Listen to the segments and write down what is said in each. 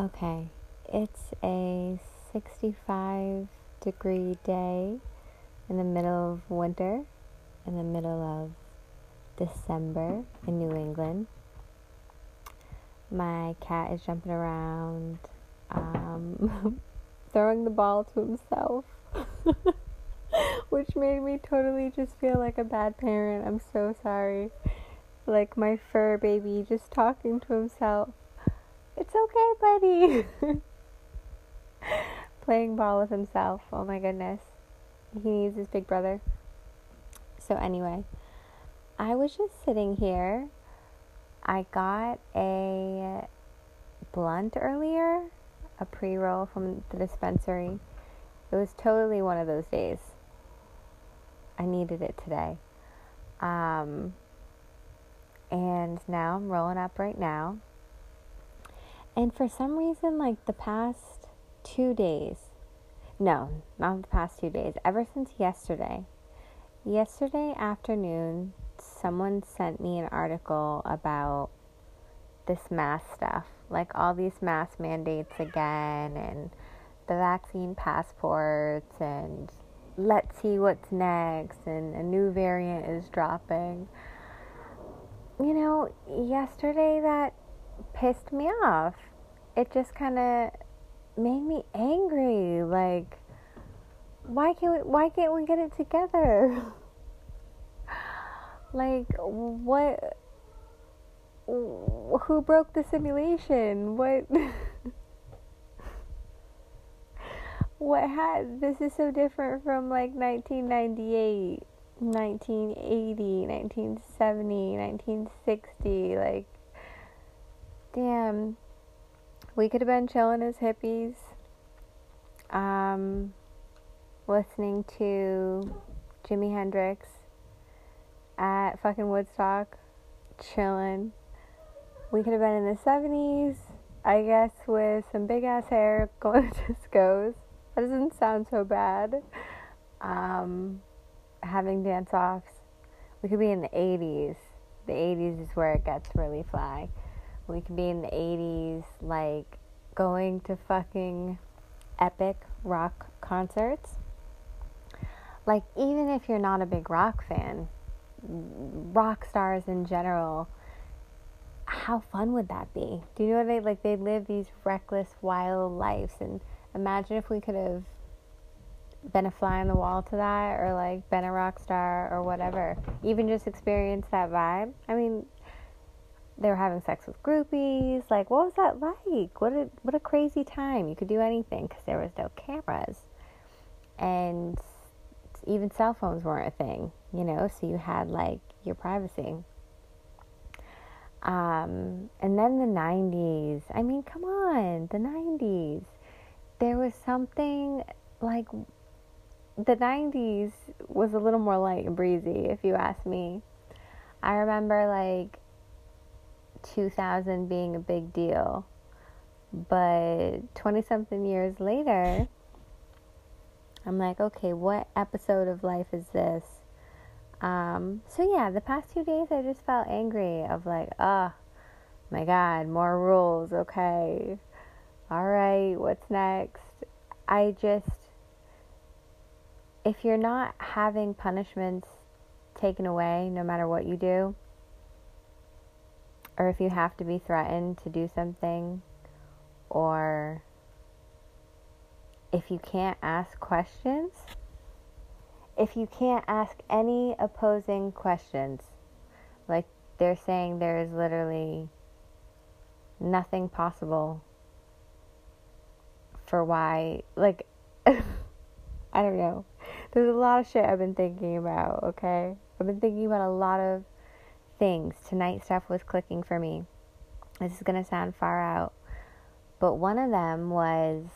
Okay, it's a 65 degree day in the middle of winter, in the middle of December in New England. My cat is jumping around, um, throwing the ball to himself, which made me totally just feel like a bad parent. I'm so sorry. Like my fur baby just talking to himself. It's okay, buddy. Playing ball with himself. Oh my goodness. He needs his big brother. So, anyway, I was just sitting here. I got a blunt earlier, a pre roll from the dispensary. It was totally one of those days. I needed it today. Um, and now I'm rolling up right now. And for some reason, like the past two days, no, not the past two days, ever since yesterday, yesterday afternoon, someone sent me an article about this mask stuff, like all these mask mandates again, and the vaccine passports, and let's see what's next, and a new variant is dropping. You know, yesterday that pissed me off. It just kind of made me angry. Like, why can't we, why can't we get it together? like, what? Who broke the simulation? What? what had this is so different from like 1998 1980 1970 1960 like damn, we could have been chilling as hippies, um, listening to Jimi Hendrix at fucking Woodstock, chilling. We could have been in the 70s, I guess, with some big ass hair going to discos. That doesn't sound so bad. Um, having dance offs. We could be in the 80s. The 80s is where it gets really fly. We could be in the 80s, like going to fucking epic rock concerts. Like, even if you're not a big rock fan, rock stars in general, how fun would that be? Do you know what they like? They live these reckless, wild lives, and imagine if we could have been a fly on the wall to that, or like been a rock star, or whatever. Even just experience that vibe. I mean, they were having sex with groupies. Like, what was that like? What a what a crazy time. You could do anything because there was no cameras, and even cell phones weren't a thing. You know, so you had like your privacy. Um, and then the '90s. I mean, come on, the '90s. There was something like the '90s was a little more light and breezy, if you ask me. I remember like 2000 being a big deal. But 20 something years later, I'm like, okay, what episode of life is this? Um, so yeah, the past two days I just felt angry of like, oh my god, more rules, okay. All right, what's next? I just if you're not having punishments taken away no matter what you do, or if you have to be threatened to do something, or if you can't ask questions, if you can't ask any opposing questions, like they're saying there is literally nothing possible for why, like, I don't know. There's a lot of shit I've been thinking about, okay? I've been thinking about a lot of things. Tonight stuff was clicking for me. This is going to sound far out. But one of them was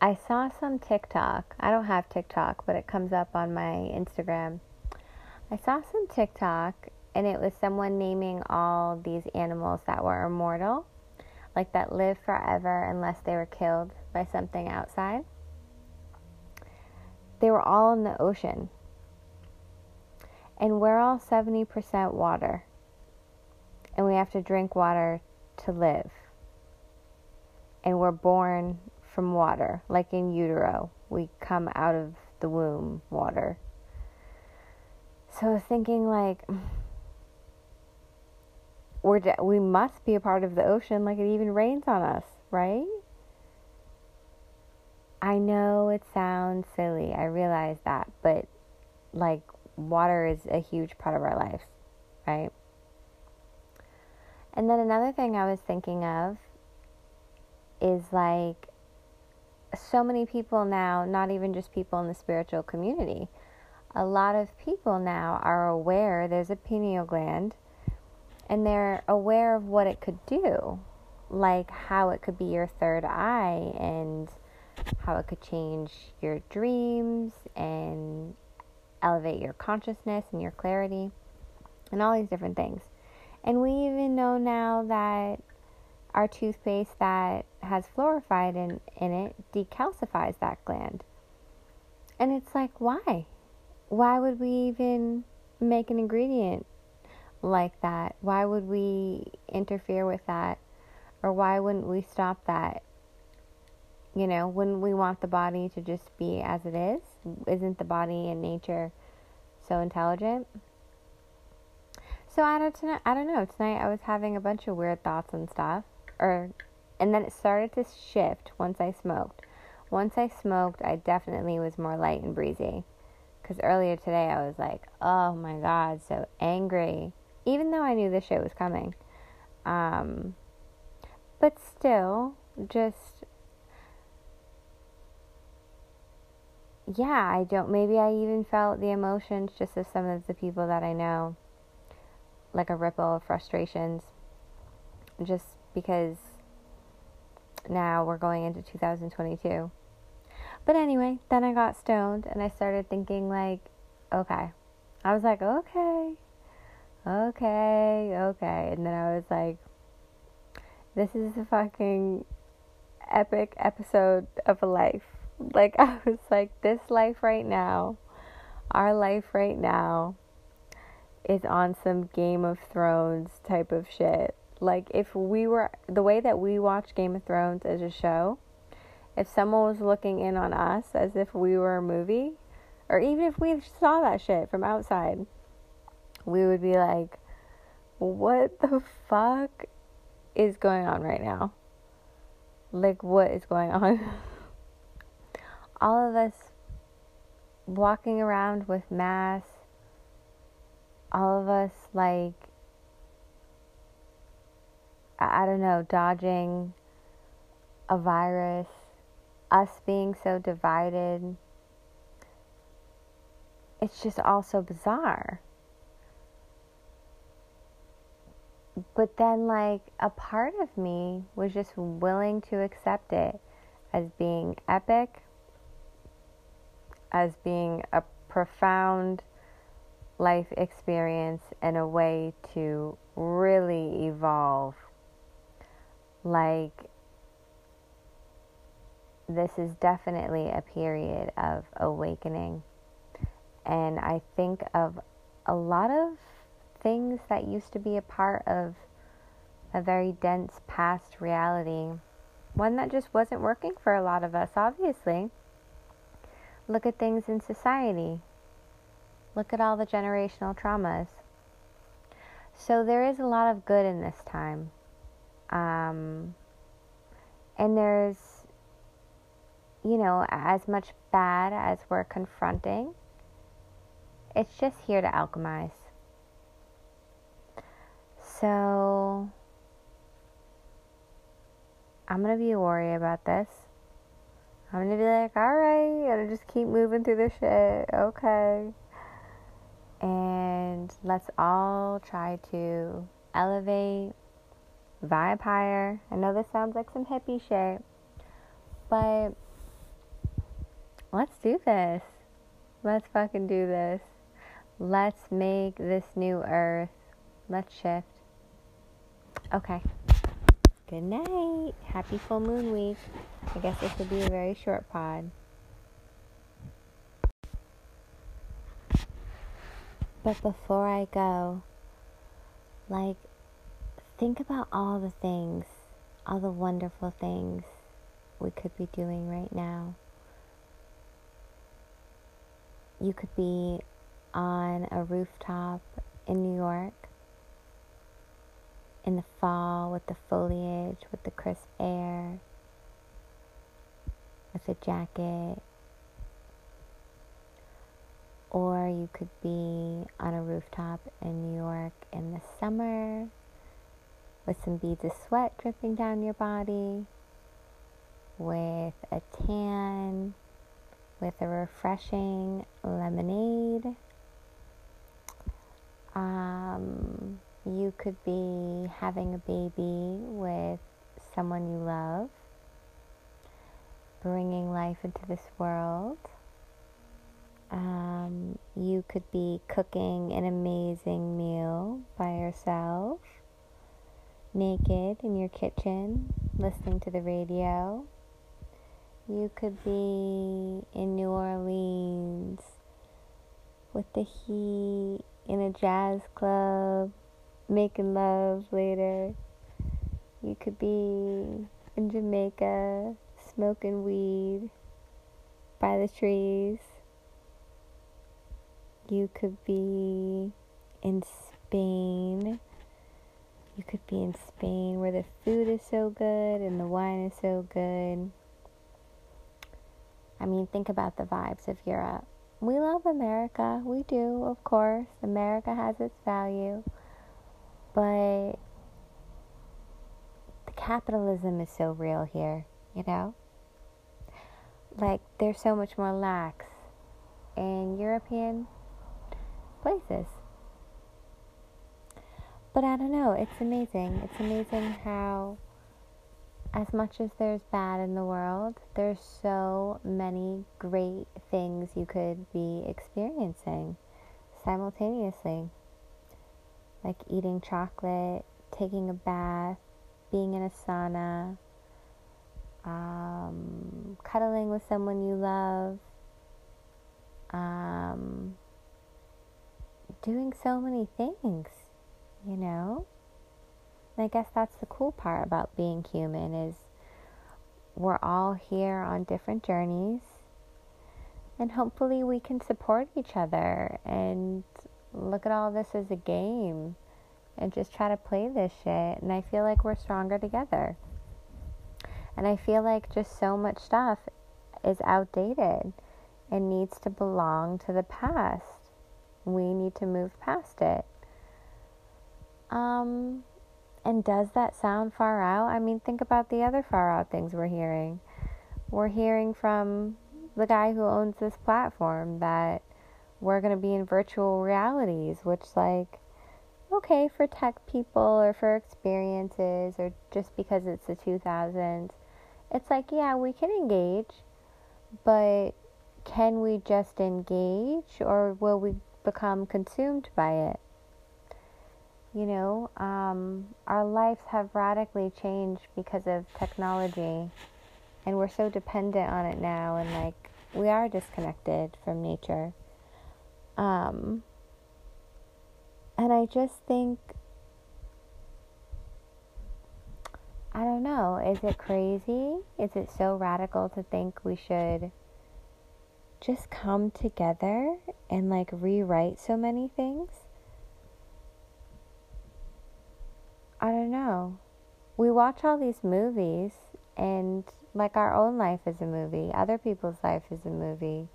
I saw some TikTok. I don't have TikTok, but it comes up on my Instagram. I saw some TikTok and it was someone naming all these animals that were immortal, like that live forever unless they were killed by something outside. They were all in the ocean and we're all 70% water. And we have to drink water to live. and we're born from water, like in utero. We come out of the womb water. So thinking, like, we're de- we must be a part of the ocean, like it even rains on us, right? I know it sounds silly. I realize that, but like water is a huge part of our lives, right? And then another thing I was thinking of is like so many people now, not even just people in the spiritual community, a lot of people now are aware there's a pineal gland and they're aware of what it could do, like how it could be your third eye and how it could change your dreams and elevate your consciousness and your clarity and all these different things. And we even know now that our toothpaste that has fluoride in, in it decalcifies that gland. And it's like, why? Why would we even make an ingredient like that? Why would we interfere with that? Or why wouldn't we stop that? You know, wouldn't we want the body to just be as it is? Isn't the body and nature so intelligent? So I don't, tonight, I don't know. Tonight I was having a bunch of weird thoughts and stuff, or, and then it started to shift once I smoked. Once I smoked, I definitely was more light and breezy. Because earlier today I was like, oh my god, so angry. Even though I knew this shit was coming. Um, but still, just yeah, I don't. Maybe I even felt the emotions just of some of the people that I know like a ripple of frustrations just because now we're going into 2022. But anyway, then I got stoned and I started thinking, like, okay. I was like, okay, okay, okay. And then I was like, this is a fucking epic episode of a life. Like, I was like, this life right now, our life right now, is on some Game of Thrones type of shit. Like if we were the way that we watch Game of Thrones as a show, if someone was looking in on us as if we were a movie, or even if we saw that shit from outside, we would be like, what the fuck is going on right now? Like, what is going on? All of us walking around with masks, all of us like I don't know, dodging a virus, us being so divided. It's just all so bizarre. But then, like, a part of me was just willing to accept it as being epic, as being a profound life experience and a way to really evolve. Like, this is definitely a period of awakening. And I think of a lot of things that used to be a part of a very dense past reality. One that just wasn't working for a lot of us, obviously. Look at things in society. Look at all the generational traumas. So there is a lot of good in this time. Um, and there's, you know, as much bad as we're confronting, it's just here to alchemize. So I'm going to be worried about this. I'm to be like, all right, gotta just keep moving through the shit. Okay and let's all try to elevate, vibe higher. I know this sounds like some hippie shit, but let's do this. Let's fucking do this. Let's make this new earth. Let's shift. Okay. Good night. Happy full moon week. I guess this will be a very short pod. But before I go, like, think about all the things, all the wonderful things we could be doing right now. You could be on a rooftop in New York in the fall with the foliage, with the crisp air, with a jacket. Or you could be on a rooftop in New York in the summer with some beads of sweat dripping down your body, with a tan, with a refreshing lemonade. Um, you could be having a baby with someone you love, bringing life into this world. Um, you could be cooking an amazing meal by yourself naked in your kitchen, listening to the radio. You could be in New Orleans with the heat in a jazz club, making love later. You could be in Jamaica, smoking weed by the trees. You could be in Spain you could be in Spain where the food is so good and the wine is so good. I mean, think about the vibes of Europe. We love America. We do, of course. America has its value. But the capitalism is so real here, you know? Like, there's so much more lax in European places. But I don't know, it's amazing. It's amazing how, as much as there's bad in the world, there's so many great things you could be experiencing simultaneously. Like eating chocolate, taking a bath, being in a sauna, um, cuddling with someone you love, um, doing so many things you know? And I guess that's the cool part about being human is we're all here on different journeys and hopefully we can support each other and look at all this as a game and just try to play this shit and I feel like we're stronger together. And I feel like just so much stuff is outdated and needs to belong to the past. We need to move past it. Um, and does that sound far out? I mean, think about the other far out things we're hearing. We're hearing from the guy who owns this platform that we're going to be in virtual realities, which, like, okay, for tech people or for experiences or just because it's the 2000s, it's like, yeah, we can engage, but can we just engage or will we become consumed by it? you know, um, our lives have radically changed because of technology, and we're so dependent on it now, and like we are disconnected from nature. Um, and I just think, I don't know, is it crazy? Is it so radical to think we should just come together and like rewrite so many things? I don't know. We watch all these movies, and like our own life is a movie, other people's life is a movie.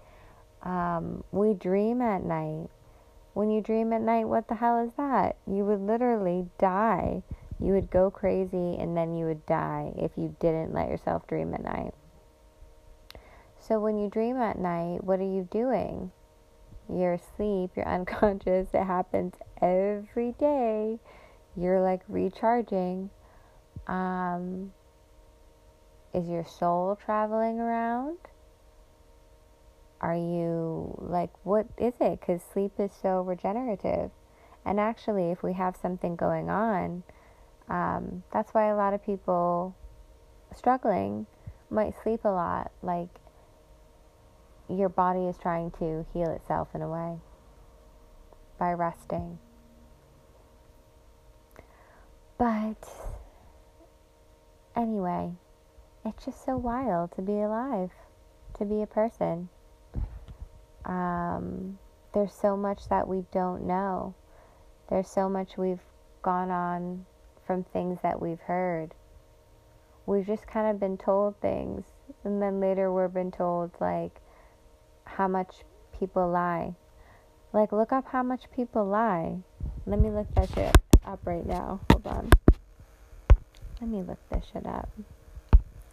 Um, we dream at night. When you dream at night, what the hell is that? You would literally die. You would go crazy and then you would die if you didn't let yourself dream at night. So when you dream at night, what are you doing? You're asleep, you're unconscious. It happens every day you're like recharging. Um, is your soul traveling around? Are you like, what is it? Because sleep is so regenerative. And actually, if we have something going on, um, that's why a lot of people struggling might sleep a lot. Like, your body is trying to heal itself in a way by resting. But anyway, it's just so wild to be alive, to be a person. Um, there's so much that we don't know. There's so much we've gone on from things that we've heard. We've just kind of been told things, and then later we're been told, like, how much people lie. Like, look up how much people lie. Let me look that shit up right now. Hold on. Let me look this shit up.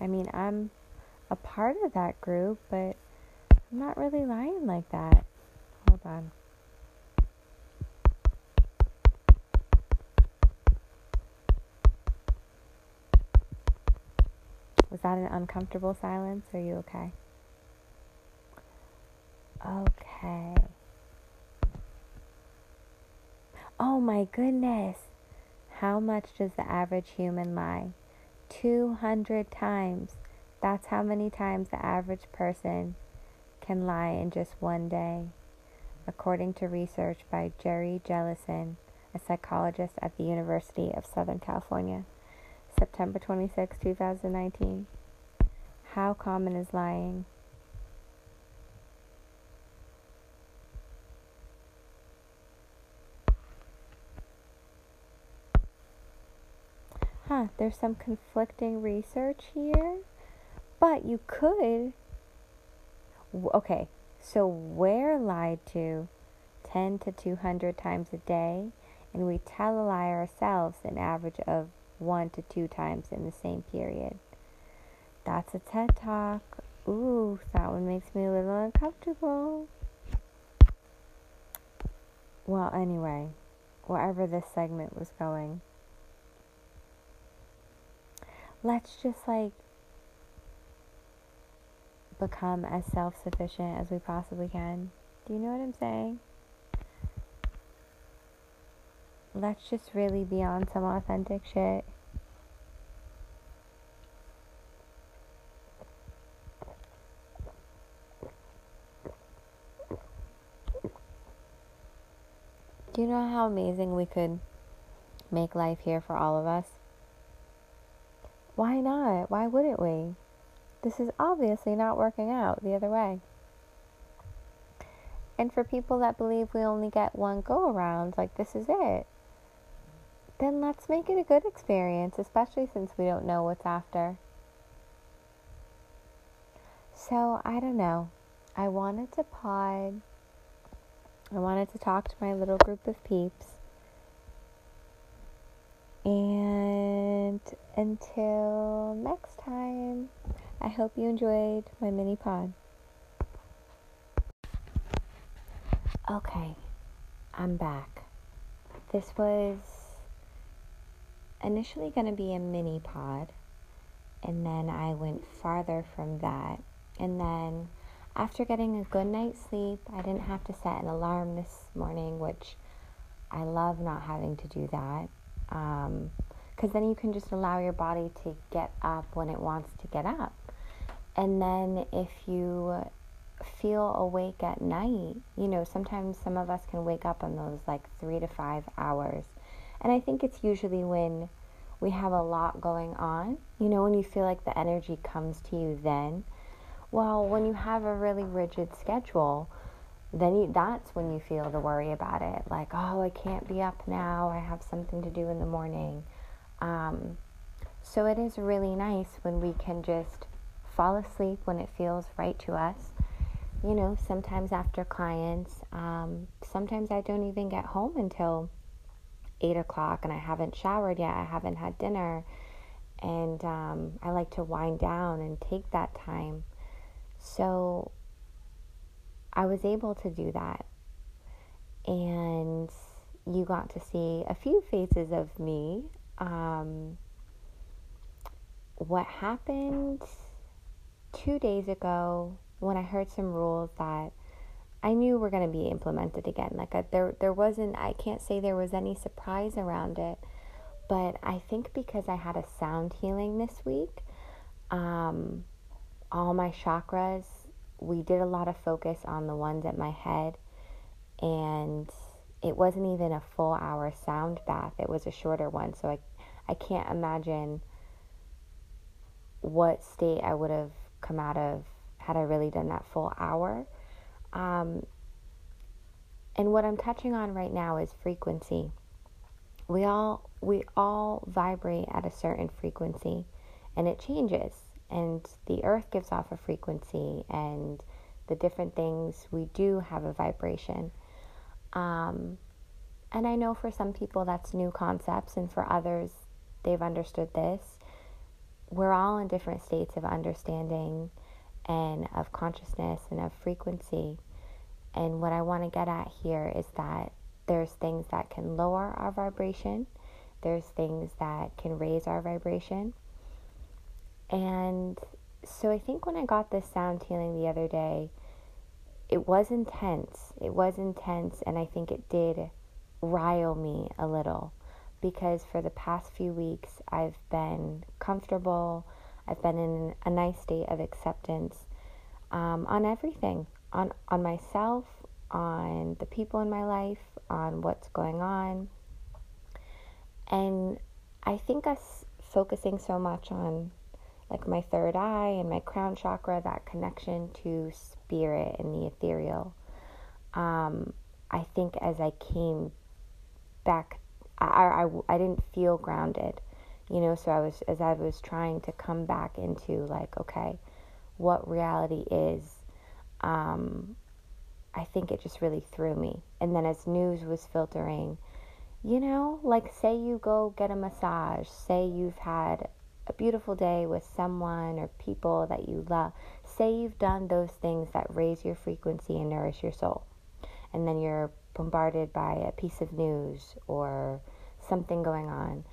I mean, I'm a part of that group, but I'm not really lying like that. Hold on. Was that an uncomfortable silence? Are you okay? Okay. Oh my goodness. How much does the average human lie? 200 times. That's how many times the average person can lie in just one day, according to research by Jerry Jellison, a psychologist at the University of Southern California. September 26, 2019. How common is lying? Huh, there's some conflicting research here, but you could. Okay, so we're lied to 10 to 200 times a day, and we tell a lie ourselves an average of one to two times in the same period. That's a TED Talk. Ooh, that one makes me a little uncomfortable. Well, anyway, wherever this segment was going, let's just like become as self sufficient as we possibly can. Do you know what I'm saying? let's just really be on some authentic shit. Do you know how amazing we could make life here for all of us? Why not? Why wouldn't we? This is obviously not working out the other way. And for people that believe we only get one go around, like this is it then let's make it a good experience, especially since we don't know what's after. So, I don't know. I wanted to pod. I wanted to talk to my little group of peeps. And until next time, I hope you enjoyed my mini pod. Okay, I'm back. This was initially going to be a mini pod, and then I went farther from that. And then after getting a good night's sleep, I didn't have to set an alarm this morning, which I love not having to do that. Because um, then you can just allow your body to get up when it wants to get up. And then if you feel awake at night, you know, sometimes some of us can wake up on those like three to five hours and I think it's usually when we have a lot going on, you know, when you feel like the energy comes to you then. Well, when you have a really rigid schedule, then you, that's when you feel the worry about it. Like, oh, I can't be up now. I have something to do in the morning. Um, so it is really nice when we can just fall asleep when it feels right to us. You know, sometimes after clients, um, sometimes I don't even get home until eight o'clock and I haven't showered yet, I haven't had dinner, and um, I like to wind down and take that time. So I was able to do that. And you got to see a few faces of me. Um, what happened two days ago when I heard some rules that I knew were going to be implemented again. Like I, there, there wasn't. I can't say there was any surprise around it, but I think because I had a sound healing this week, um, all my chakras. We did a lot of focus on the ones at my head, and it wasn't even a full hour sound bath. It was a shorter one, so I, I can't imagine what state I would have come out of had I really done that full hour. Um, and what I'm touching on right now is frequency. We all we all vibrate at a certain frequency and it changes and the earth gives off a frequency and the different things we do have a vibration. Um, and I know for some people that's new concepts, and for others, they've understood this. We're all in different states of understanding and of consciousness and of frequency. And what I want to get at here is that there's things that can lower our vibration, there's things that can raise our vibration. And so I think when I got this sound healing the other day, it was intense. It was intense, and I think it did rile me a little because for the past few weeks I've been comfortable. I've been in a nice state of acceptance um, on everything on, on myself, on the people in my life, on what's going on. And I think us focusing so much on like my third eye and my crown chakra, that connection to spirit and the ethereal. Um, I think as I came back, I, I, I didn't feel grounded, you know, so I was, as I was trying to come back into like, okay, what reality is, um, I think it just really threw me. And then as news was filtering, you know, like say you go get a massage, say you've had a beautiful day with someone or people that you love. Say you've done those things that raise your frequency and nourish your soul. And then you're bombarded by a piece of news or something going on.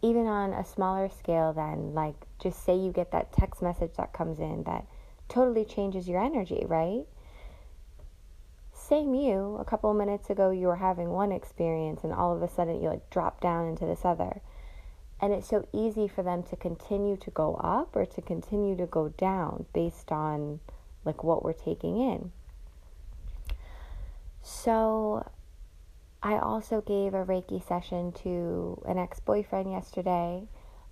Even on a smaller scale, than like just say you get that text message that comes in that totally changes your energy, right? Same you, a couple of minutes ago you were having one experience and all of a sudden you like drop down into this other. And it's so easy for them to continue to go up or to continue to go down based on like what we're taking in. So I also gave a Reiki session to an ex boyfriend yesterday,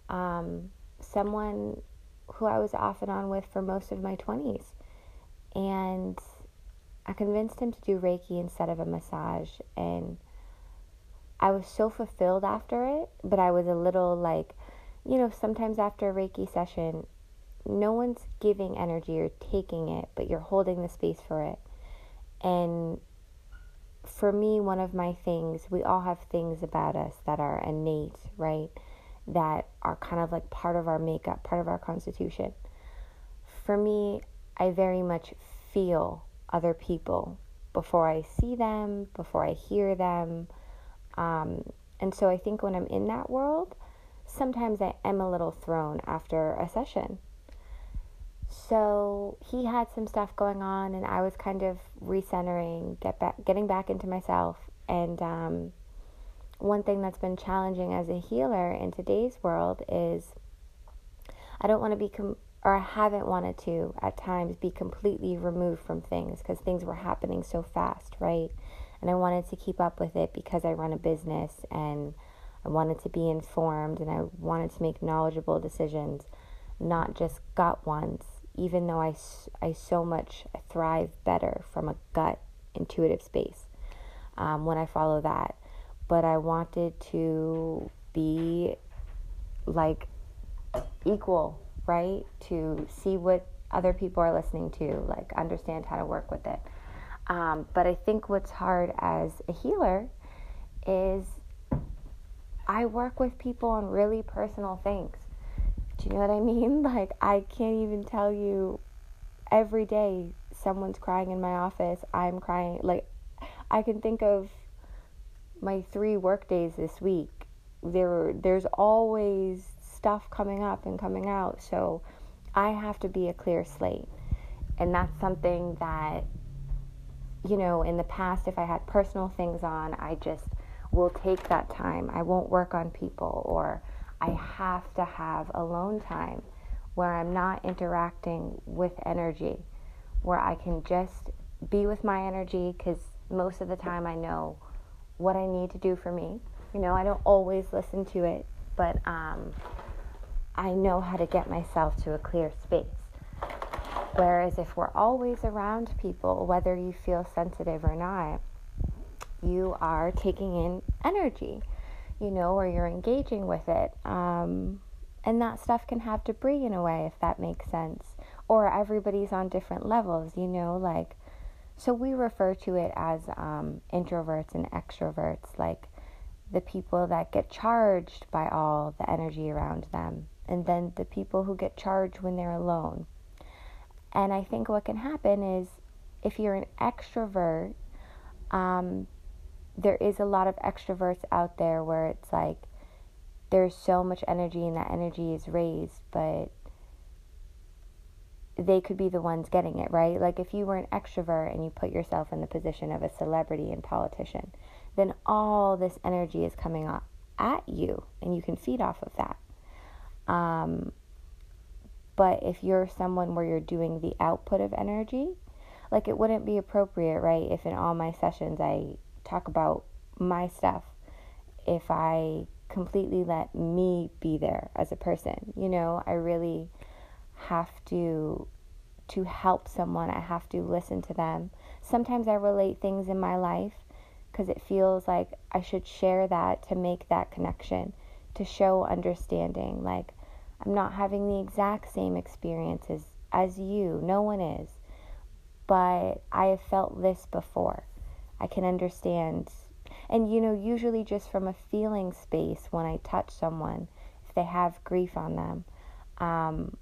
um, someone who I was off and on with for most of my 20s. And I convinced him to do Reiki instead of a massage. And I was so fulfilled after it, but I was a little like, you know, sometimes after a Reiki session, no one's giving energy or taking it, but you're holding the space for it. And for me, one of my things, we all have things about us that are innate, right? That are kind of like part of our makeup, part of our constitution. For me, I very much feel other people before I see them, before I hear them. Um, and so I think when I'm in that world, sometimes I am a little thrown after a session. So he had some stuff going on, and I was kind of recentering, get back, getting back into myself. And um, one thing that's been challenging as a healer in today's world is I don't want to be, com- or I haven't wanted to at times be completely removed from things because things were happening so fast, right? and I wanted to keep up with it because I run a business and I wanted to be informed and I wanted to make knowledgeable decisions, not just gut ones, even though I, I so much thrive better from a gut intuitive space um, when I follow that. But I wanted to be like equal, right? To see what other people are listening to, like understand how to work with it. Um, but I think what's hard as a healer is I work with people on really personal things. Do you know what I mean? Like, I can't even tell you every day someone's crying in my office, I'm crying. Like, I can think of my three work days this week. There, there's always stuff coming up and coming out. So I have to be a clear slate. And that's something that you know, in the past, if I had personal things on, I just will take that time. I won't work on people, or I have to have alone time where I'm not interacting with energy, where I can just be with my energy because most of the time I know what I need to do for me. You know, I don't always listen to it, but um, I know how to get myself to a clear space. Whereas if we're always around people, whether you feel sensitive or not, you are taking in energy, you know, or you're engaging with it. Um, and that stuff can have debris in a way, if that makes sense. Or everybody's on different levels, you know, like, so we refer to it as um, introverts and extroverts, like the people that get charged by all the energy around them, and then the people who get charged when they're alone. And I think what can happen is if you're an extrovert, um, there is a lot of extroverts out there where it's like there's so much energy and that energy is raised, but they could be the ones getting it, right? Like if you were an extrovert and you put yourself in the position of a celebrity and politician, then all this energy is coming at you and you can feed off of that. Um, but if you're someone where you're doing the output of energy, like it wouldn't be appropriate, right? If in all my sessions I talk about my stuff, if I completely let me be there as a person, you know, I really have to to help someone, I have to listen to them. Sometimes I relate things in my life because it feels like I should share that to make that connection, to show understanding. Like, I'm not having the exact same experiences as you, no one is, but I have felt this before. I can understand. And you know, usually just from a feeling space, when I touch someone, if they have grief on them, um,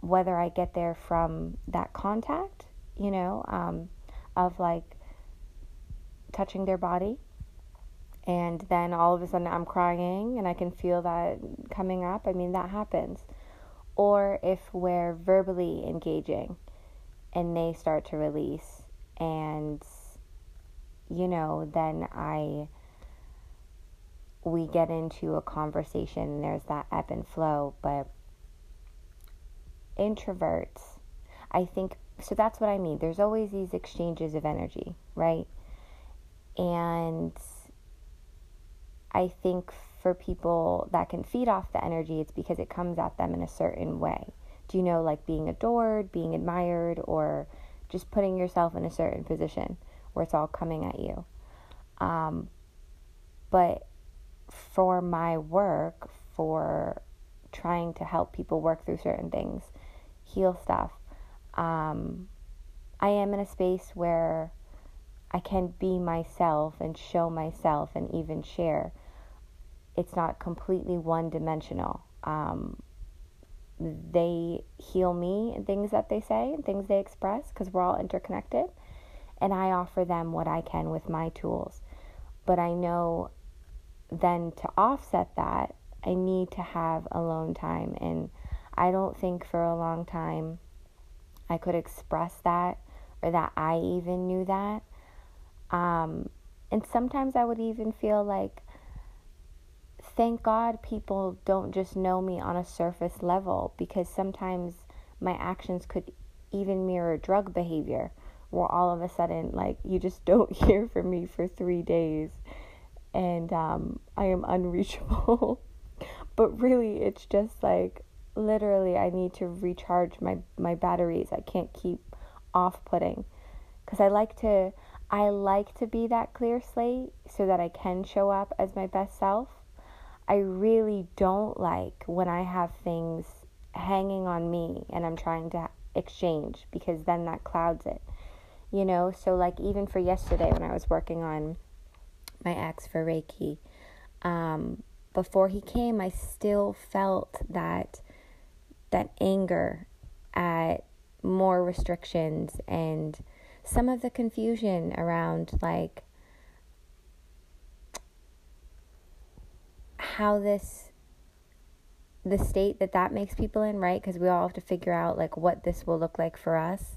whether I get there from that contact, you know, um, of like touching their body, and then all of a sudden I'm crying and I can feel that coming up. I mean, that happens. Or if we're verbally engaging and they start to release, and you know, then I we get into a conversation and there's that ebb and flow, but introverts, I think so that's what I mean. There's always these exchanges of energy, right? And I think for people that can feed off the energy, it's because it comes at them in a certain way. Do you know, like being adored, being admired, or just putting yourself in a certain position where it's all coming at you? Um, but for my work, for trying to help people work through certain things, heal stuff, um, I am in a space where I can be myself and show myself and even share it's not completely one dimensional. Um, they heal me and things that they say and things they express because we're all interconnected. And I offer them what I can with my tools. But I know then to offset that, I need to have alone time. And I don't think for a long time I could express that or that I even knew that. Um, and sometimes I would even feel like thank God people don't just know me on a surface level because sometimes my actions could even mirror drug behavior where all of a sudden like you just don't hear from me for 3 days and um, I am unreachable. but really it's just like literally I need to recharge my my batteries. I can't keep off-putting cuz I like to I like to be that clear slate so that I can show up as my best self I really don't like when I have things hanging on me and I'm trying to exchange because then that clouds it. You know, so like even for yesterday when I was working on my ex for Reiki, um, before he came, I still felt that that anger at more restrictions and some of the confusion around like how this the state that that makes people in, right? Because we all have to figure out like what this will look like for us.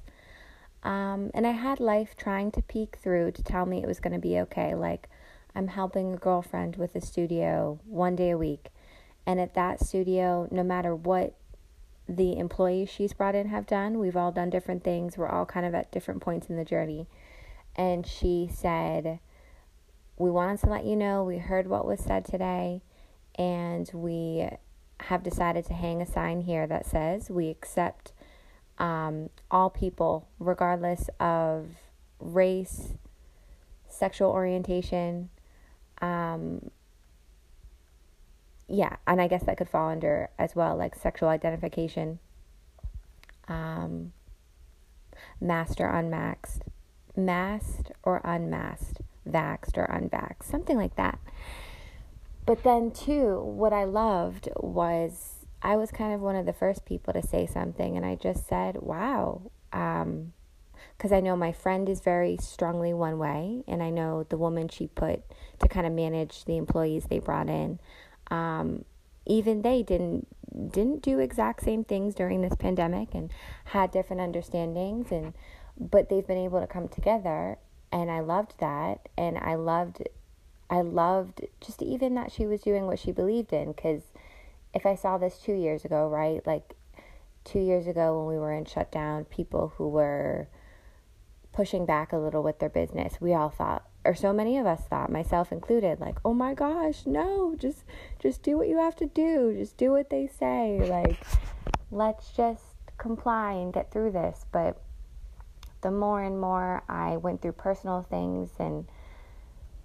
Um, and I had life trying to peek through to tell me it was going to be okay. Like, I'm helping a girlfriend with a studio one day a week. And at that studio, no matter what the employees she's brought in have done, we've all done different things. We're all kind of at different points in the journey. And she said, We wanted to let you know we heard what was said today and we have decided to hang a sign here that says we accept um, all people, regardless of race, sexual orientation. Um, yeah, and I guess that could fall under as well, like sexual identification, um, masked or unmasked, masked or unmasked, vaxxed or unvaxxed, something like that. But then, too, what I loved was I was kind of one of the first people to say something, and I just said, wow. Because um, I know my friend is very strongly one way, and I know the woman she put to kind of manage the employees they brought in. Um, even they didn't didn't do exact same things during this pandemic and had different understandings and but they've been able to come together and I loved that and I loved I loved just even that she was doing what she believed in because if I saw this two years ago, right? Like two years ago when we were in shutdown, people who were pushing back a little with their business, we all thought, or so many of us thought, myself included, like, oh my gosh, no, just just do what you have to do, just do what they say, like, let's just comply and get through this. But the more and more I went through personal things and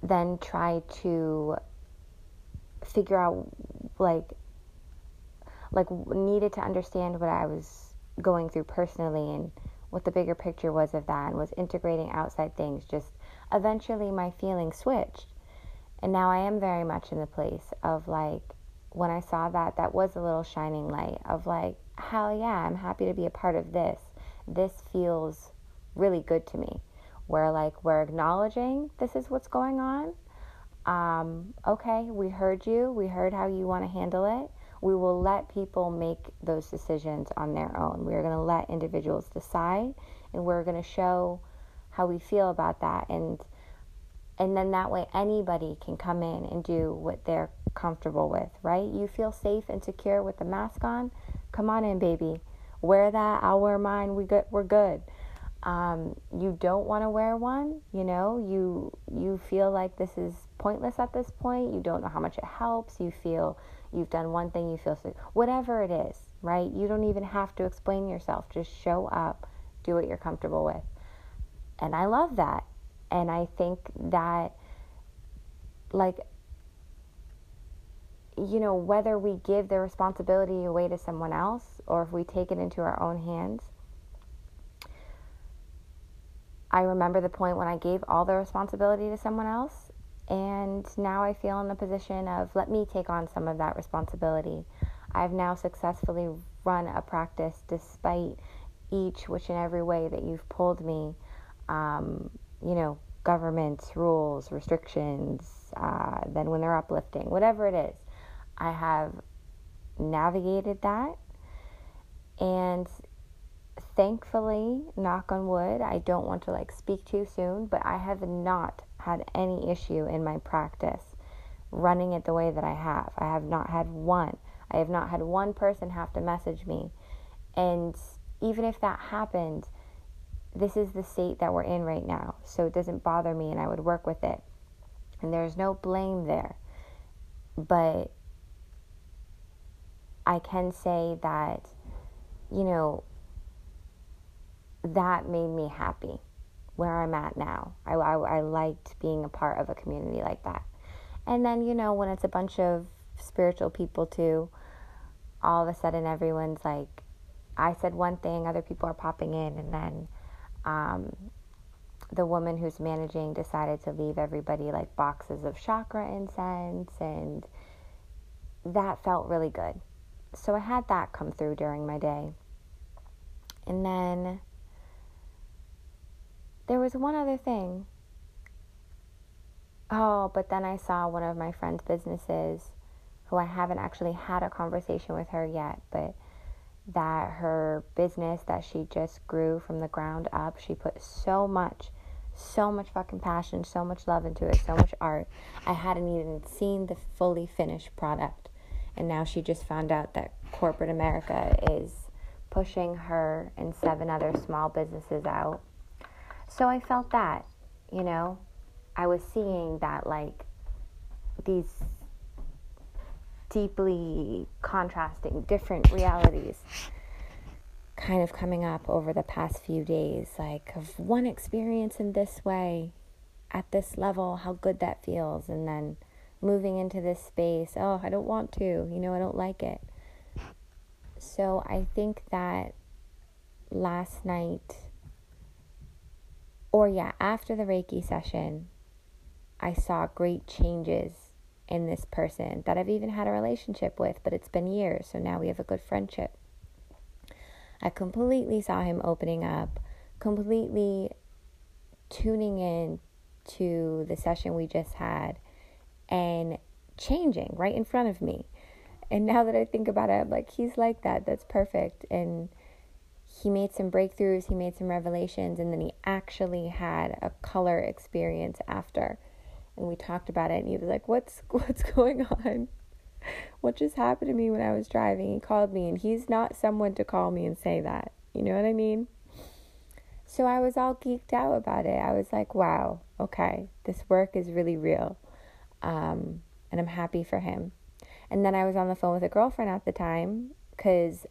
then tried to figure out like like needed to understand what I was going through personally and what the bigger picture was of that and was integrating outside things just eventually my feelings switched and now I am very much in the place of like when I saw that that was a little shining light of like hell yeah I'm happy to be a part of this this feels really good to me where like we're acknowledging this is what's going on. Um, okay, we heard you. We heard how you want to handle it. We will let people make those decisions on their own. We're going to let individuals decide, and we're going to show how we feel about that, and and then that way anybody can come in and do what they're comfortable with. Right? You feel safe and secure with the mask on. Come on in, baby. Wear that. I'll wear mine. We good. We're good um, you don't want to wear one, you know, you you feel like this is pointless at this point. You don't know how much it helps. You feel you've done one thing, you feel sick. Whatever it is, right? You don't even have to explain yourself. Just show up, do what you're comfortable with. And I love that. And I think that like you know, whether we give the responsibility away to someone else or if we take it into our own hands, I remember the point when I gave all the responsibility to someone else, and now I feel in the position of let me take on some of that responsibility. I've now successfully run a practice despite each, which in every way that you've pulled me, um, you know, governments, rules, restrictions, uh, then when they're uplifting, whatever it is, I have navigated that. And thankfully, knock on wood, I don't want to like speak too soon, but I have not had any issue in my practice running it the way that I have. I have not had one. I have not had one person have to message me. And even if that happened, this is the state that we're in right now. So it doesn't bother me and I would work with it. And there's no blame there. But I can say that, you know, that made me happy where I'm at now. I, I, I liked being a part of a community like that. And then, you know, when it's a bunch of spiritual people too, all of a sudden everyone's like, I said one thing, other people are popping in, and then um, the woman who's managing decided to leave everybody like boxes of chakra incense, and that felt really good. So I had that come through during my day. And then there was one other thing. Oh, but then I saw one of my friend's businesses, who I haven't actually had a conversation with her yet, but that her business that she just grew from the ground up, she put so much, so much fucking passion, so much love into it, so much art. I hadn't even seen the fully finished product. And now she just found out that corporate America is pushing her and seven other small businesses out so I felt that, you know, I was seeing that like these deeply contrasting, different realities kind of coming up over the past few days like of one experience in this way at this level how good that feels and then moving into this space oh i don't want to you know i don't like it. So i think that last night or yeah after the reiki session i saw great changes in this person that i've even had a relationship with but it's been years so now we have a good friendship I completely saw him opening up, completely tuning in to the session we just had and changing right in front of me. And now that I think about it, I'm like, he's like that. That's perfect. And he made some breakthroughs, he made some revelations, and then he actually had a color experience after. And we talked about it, and he was like, "What's what's going on?" what just happened to me when I was driving. He called me, and he's not someone to call me and say that. You know what I mean? So I was all geeked out about it. I was like, wow, okay, this work is really real. Um, and I'm happy for him. And then I was on the phone with a girlfriend at the time because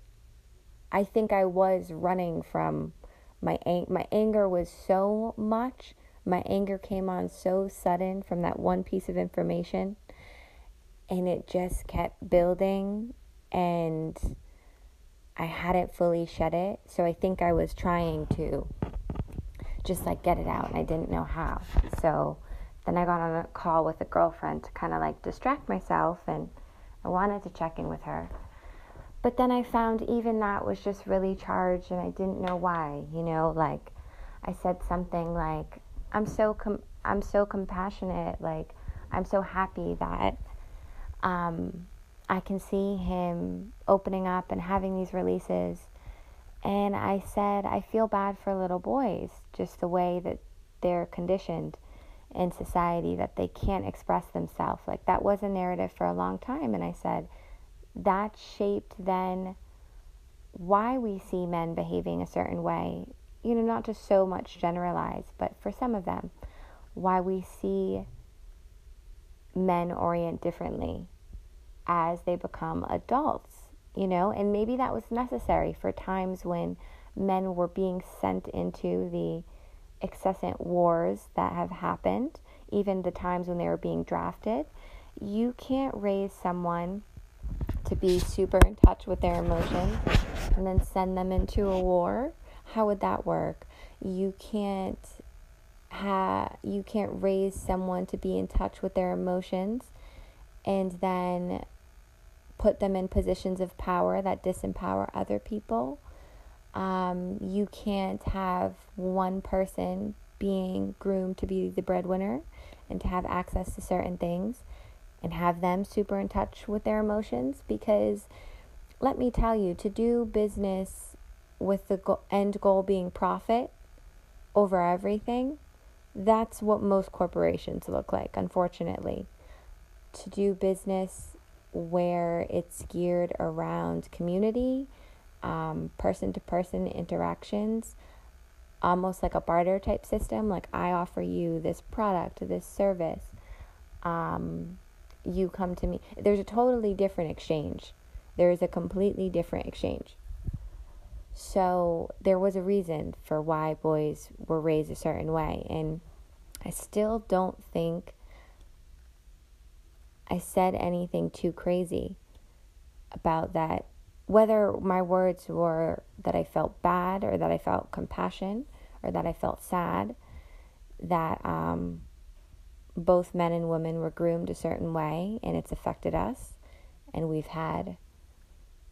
I think I was running from my ang- my anger was so much. My anger came on so sudden from that one piece of information and it just kept building and I hadn't fully shed it. So I think I was trying to just like get it out and I didn't know how. So then I got on a call with a girlfriend to kind of like distract myself and I wanted to check in with her. But then I found even that was just really charged and I didn't know why, you know, like I said something like I'm so com- I'm so compassionate, like I'm so happy that um, I can see him opening up and having these releases. And I said, I feel bad for little boys, just the way that they're conditioned in society that they can't express themselves. Like that was a narrative for a long time. And I said, that shaped then why we see men behaving a certain way. You know, not just so much generalized, but for some of them, why we see men orient differently as they become adults, you know, and maybe that was necessary for times when men were being sent into the incessant wars that have happened, even the times when they were being drafted. You can't raise someone to be super in touch with their emotions and then send them into a war. How would that work? You can't ha- you can't raise someone to be in touch with their emotions and then put them in positions of power that disempower other people. Um, you can't have one person being groomed to be the breadwinner and to have access to certain things and have them super in touch with their emotions because let me tell you to do business with the go- end goal being profit over everything that's what most corporations look like unfortunately to do business where it's geared around community, person to person interactions, almost like a barter type system. Like, I offer you this product, this service. Um, you come to me. There's a totally different exchange. There is a completely different exchange. So, there was a reason for why boys were raised a certain way. And I still don't think I said anything too crazy about that. Whether my words were that I felt bad or that I felt compassion or that I felt sad, that um, both men and women were groomed a certain way and it's affected us, and we've had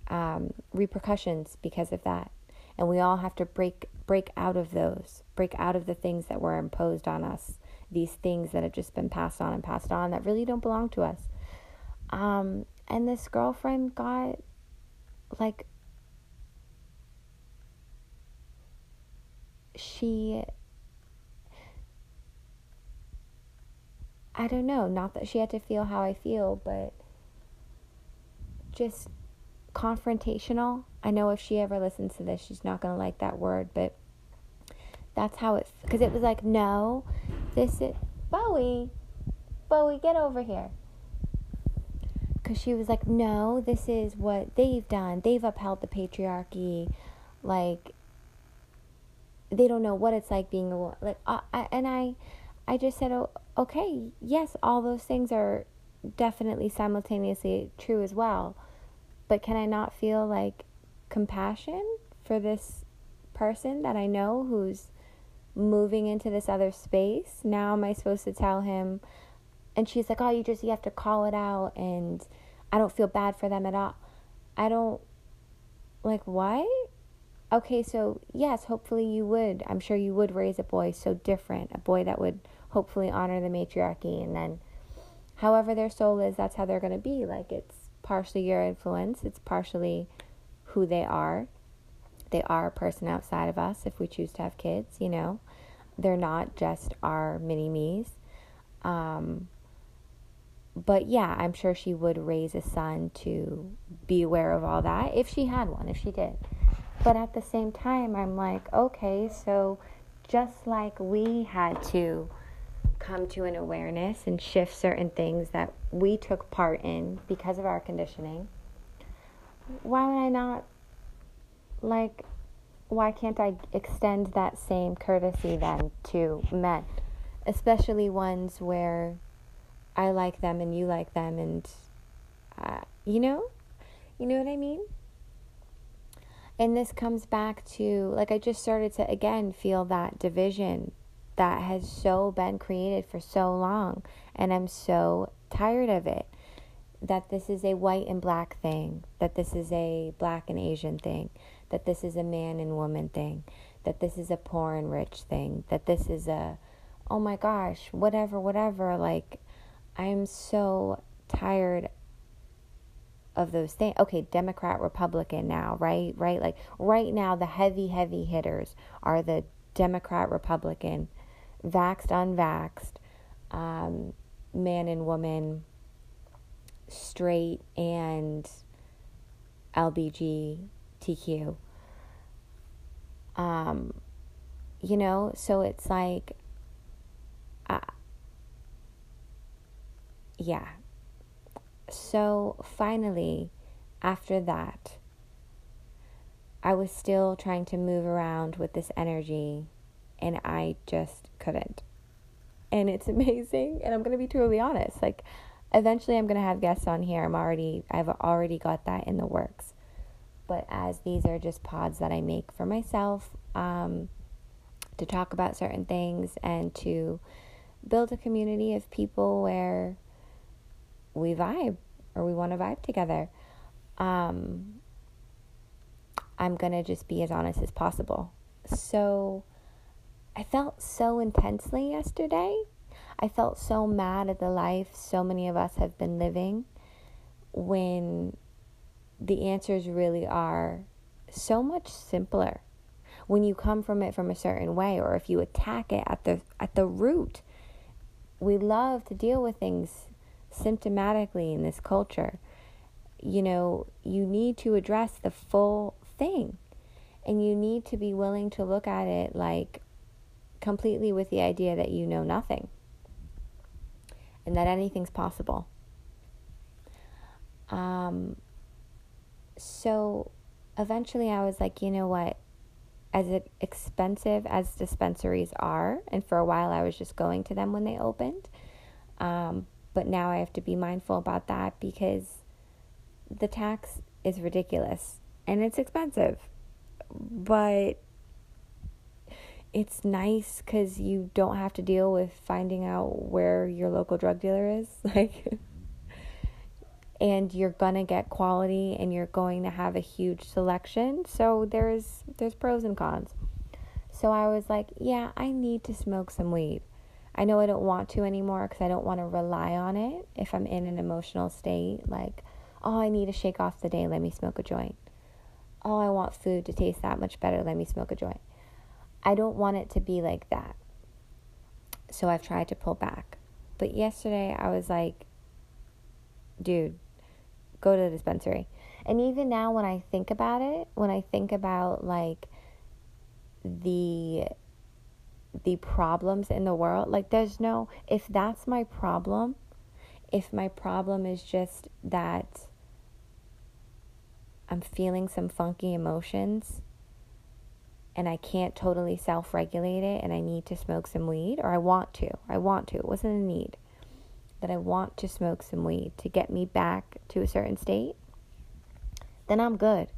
um, repercussions because of that. And we all have to break break out of those, break out of the things that were imposed on us these things that have just been passed on and passed on that really don't belong to us. Um, and this girlfriend got like she I don't know, not that she had to feel how I feel, but just confrontational. I know if she ever listens to this, she's not going to like that word, but that's how it because it was like, "No, this is Bowie. Bowie, get over here." because she was like, no, this is what they've done. They've upheld the patriarchy. Like, they don't know what it's like being a woman. Like, uh, I, and I, I just said, oh, okay, yes, all those things are definitely simultaneously true as well. But can I not feel like compassion for this person that I know who's moving into this other space? Now, am I supposed to tell him? And she's like, oh, you just, you have to call it out. And I don't feel bad for them at all. I don't, like, why? Okay, so yes, hopefully you would. I'm sure you would raise a boy so different, a boy that would hopefully honor the matriarchy and then however their soul is, that's how they're going to be. Like it's partially your influence, it's partially who they are. They are a person outside of us if we choose to have kids, you know. They're not just our mini me's. Um, but yeah, I'm sure she would raise a son to be aware of all that if she had one, if she did. But at the same time, I'm like, okay, so just like we had to come to an awareness and shift certain things that we took part in because of our conditioning, why would I not, like, why can't I extend that same courtesy then to men? Especially ones where I like them and you like them, and, uh, you know? You know what I mean? And this comes back to, like, I just started to again feel that division that has so been created for so long. And I'm so tired of it. That this is a white and black thing, that this is a black and Asian thing, that this is a man and woman thing, that this is a poor and rich thing, that this is a, oh my gosh, whatever, whatever. Like, I'm so tired of those things. Okay, Democrat, Republican now, right? Right? Like, right now, the heavy, heavy hitters are the Democrat, Republican vaxxed, unvaxxed, um, man and woman, straight and LBGTQ. Um, you know, so it's like, uh, yeah. So finally, after that, I was still trying to move around with this energy and I just couldn't. And it's amazing, and I'm going to be totally honest. Like eventually I'm going to have guests on here. I'm already I've already got that in the works. But as these are just pods that I make for myself um, to talk about certain things and to build a community of people where we vibe or we want to vibe together. Um, I'm going to just be as honest as possible. So I felt so intensely yesterday. I felt so mad at the life so many of us have been living when the answers really are so much simpler. When you come from it from a certain way or if you attack it at the at the root. We love to deal with things symptomatically in this culture. You know you need to address the full thing and you need to be willing to look at it like completely with the idea that you know nothing and that anything's possible. Um, so eventually I was like, you know what? As expensive as dispensaries are, and for a while I was just going to them when they opened, um, but now I have to be mindful about that because the tax is ridiculous and it's expensive. But it's nice because you don't have to deal with finding out where your local drug dealer is like and you're gonna get quality and you're going to have a huge selection. So there's there's pros and cons. So i was like yeah i need to smoke some weed. I know i don't want to anymore because i don't want to rely on it if i'm in an emotional state like oh i need to shake off the day. Let me smoke a joint. Oh i want food to taste that much better. Let me smoke a joint I don't want it to be like that. So I've tried to pull back. But yesterday I was like, dude, go to the dispensary. And even now when I think about it, when I think about like the the problems in the world, like there's no if that's my problem, if my problem is just that I'm feeling some funky emotions and I can't totally self regulate it and I need to smoke some weed, or I want to. I want to. It wasn't a need. That I want to smoke some weed to get me back to a certain state, then I'm good.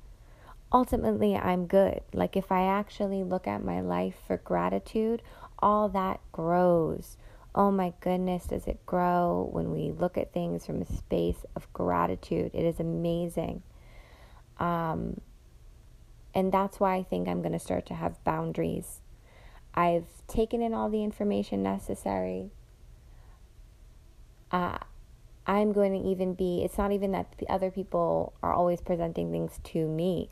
Ultimately, I'm good. Like if I actually look at my life for gratitude, all that grows. Oh my goodness, does it grow when we look at things from a space of gratitude? It is amazing. Um, and that's why I think I'm going to start to have boundaries. I've taken in all the information necessary. Uh, I'm going to even be, it's not even that the other people are always presenting things to me.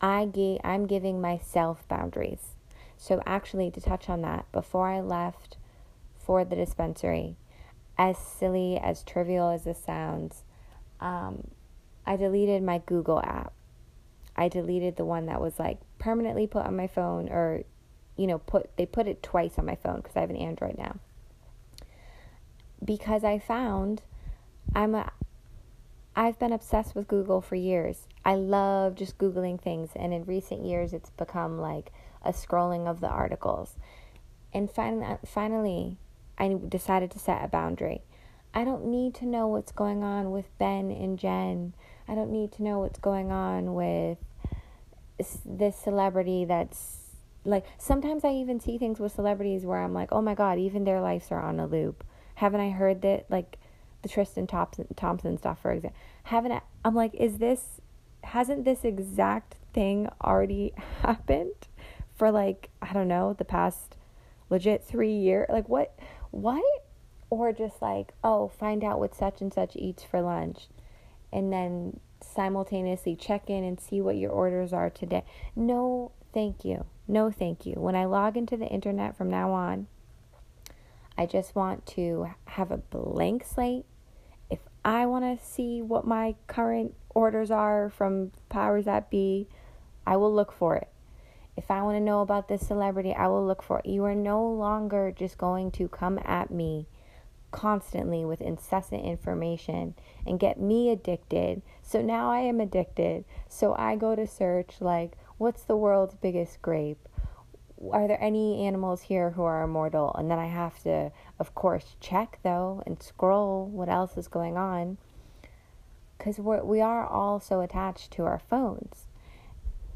I gave, I'm giving myself boundaries. So, actually, to touch on that, before I left for the dispensary, as silly, as trivial as this sounds, um, I deleted my Google app. I deleted the one that was like permanently put on my phone or you know, put they put it twice on my phone because I have an Android now. Because I found I'm a I've been obsessed with Google for years. I love just googling things and in recent years it's become like a scrolling of the articles. And finally uh, finally I decided to set a boundary. I don't need to know what's going on with Ben and Jen I don't need to know what's going on with this celebrity that's like sometimes I even see things with celebrities where I'm like, "Oh my god, even their lives are on a loop." Haven't I heard that like the Tristan Thompson Thompson stuff for example? Haven't I, I'm like, "Is this hasn't this exact thing already happened for like, I don't know, the past legit 3 years? Like what what? Or just like, "Oh, find out what such and such eats for lunch." And then simultaneously check in and see what your orders are today. No, thank you. No, thank you. When I log into the internet from now on, I just want to have a blank slate. If I want to see what my current orders are from powers that be, I will look for it. If I want to know about this celebrity, I will look for it. You are no longer just going to come at me constantly with incessant information and get me addicted. So now I am addicted. So I go to search like what's the world's biggest grape? Are there any animals here who are immortal? And then I have to of course check though and scroll what else is going on we we are all so attached to our phones.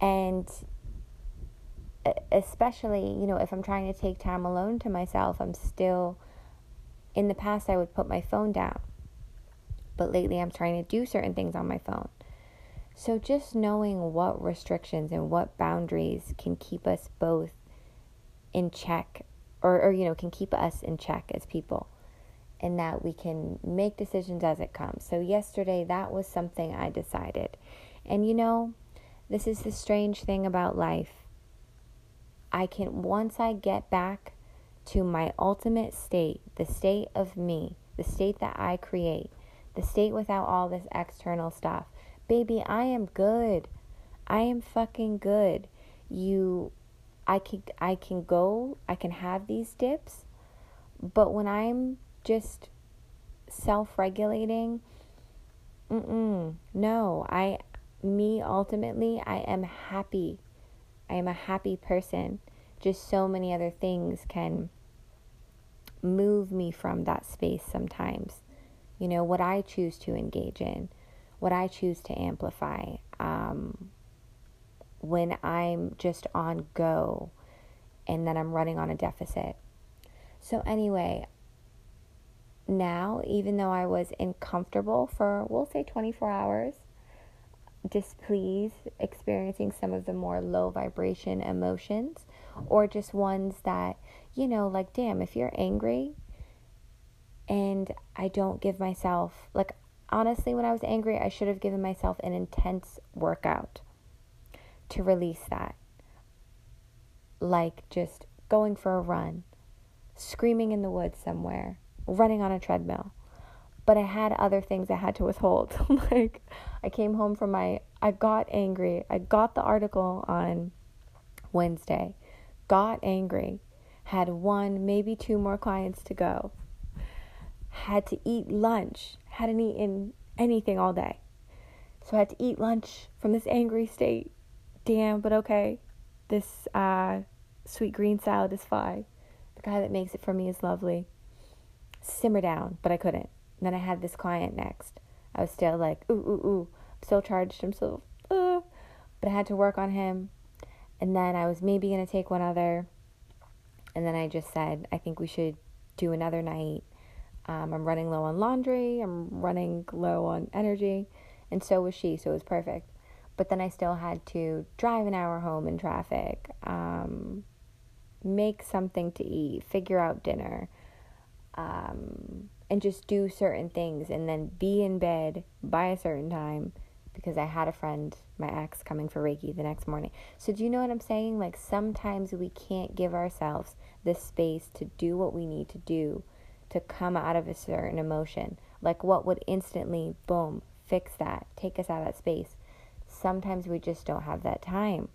And especially, you know, if I'm trying to take time alone to myself, I'm still in the past, I would put my phone down, but lately I'm trying to do certain things on my phone. So, just knowing what restrictions and what boundaries can keep us both in check, or, or you know, can keep us in check as people, and that we can make decisions as it comes. So, yesterday, that was something I decided. And you know, this is the strange thing about life. I can, once I get back to my ultimate state, the state of me, the state that I create, the state without all this external stuff. Baby, I am good. I am fucking good. You I can I can go, I can have these dips, but when I'm just self-regulating, mm-mm, no, I me ultimately I am happy. I am a happy person just so many other things can move me from that space sometimes. You know, what I choose to engage in, what I choose to amplify. Um, when I'm just on go and then I'm running on a deficit. So, anyway, now, even though I was uncomfortable for, we'll say 24 hours, displeased, experiencing some of the more low vibration emotions, or just ones that, you know, like, damn, if you're angry and I don't give myself, like, honestly, when I was angry, I should have given myself an intense workout to release that. Like, just going for a run, screaming in the woods somewhere, running on a treadmill but I had other things I had to withhold. like I came home from my I got angry. I got the article on Wednesday. Got angry. Had one, maybe two more clients to go. had to eat lunch, hadn't eaten anything all day. So I had to eat lunch from this angry state. Damn, but okay. This uh, Sweetgreen salad is fine. The guy that makes it for me is lovely. Simmer down, but I couldn't. And then I had this client next. I was still like, ooh, ooh, ooh. Still charged him, so, uh. But I had to work on him. And then I was maybe going to take one other. And then I just said, I think we should do another night. Um, I'm running low on laundry. I'm running low on energy. And so was she, so it was perfect. But then I still had to drive an hour home in traffic, um, make something to eat, figure out dinner, um, and just do certain things and then be in bed by a certain time because I had a friend, my ex, coming for Reiki the next morning. So, do you know what I'm saying? Like, sometimes we can't give ourselves the space to do what we need to do to come out of a certain emotion. Like, what would instantly, boom, fix that, take us out of that space? Sometimes we just don't have that time.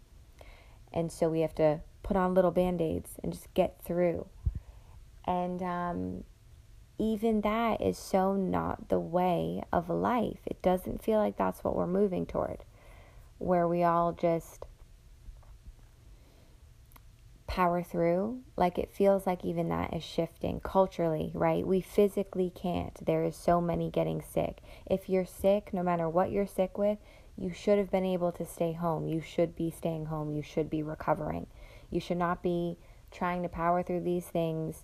And so we have to put on little band aids and just get through. And um, even that is so not the way of life. It doesn't feel like that's what we're moving toward, where we all just power through. Like it feels like even that is shifting culturally, right? We physically can't. There is so many getting sick. If you're sick, no matter what you're sick with, you should have been able to stay home. You should be staying home. You should be recovering. You should not be trying to power through these things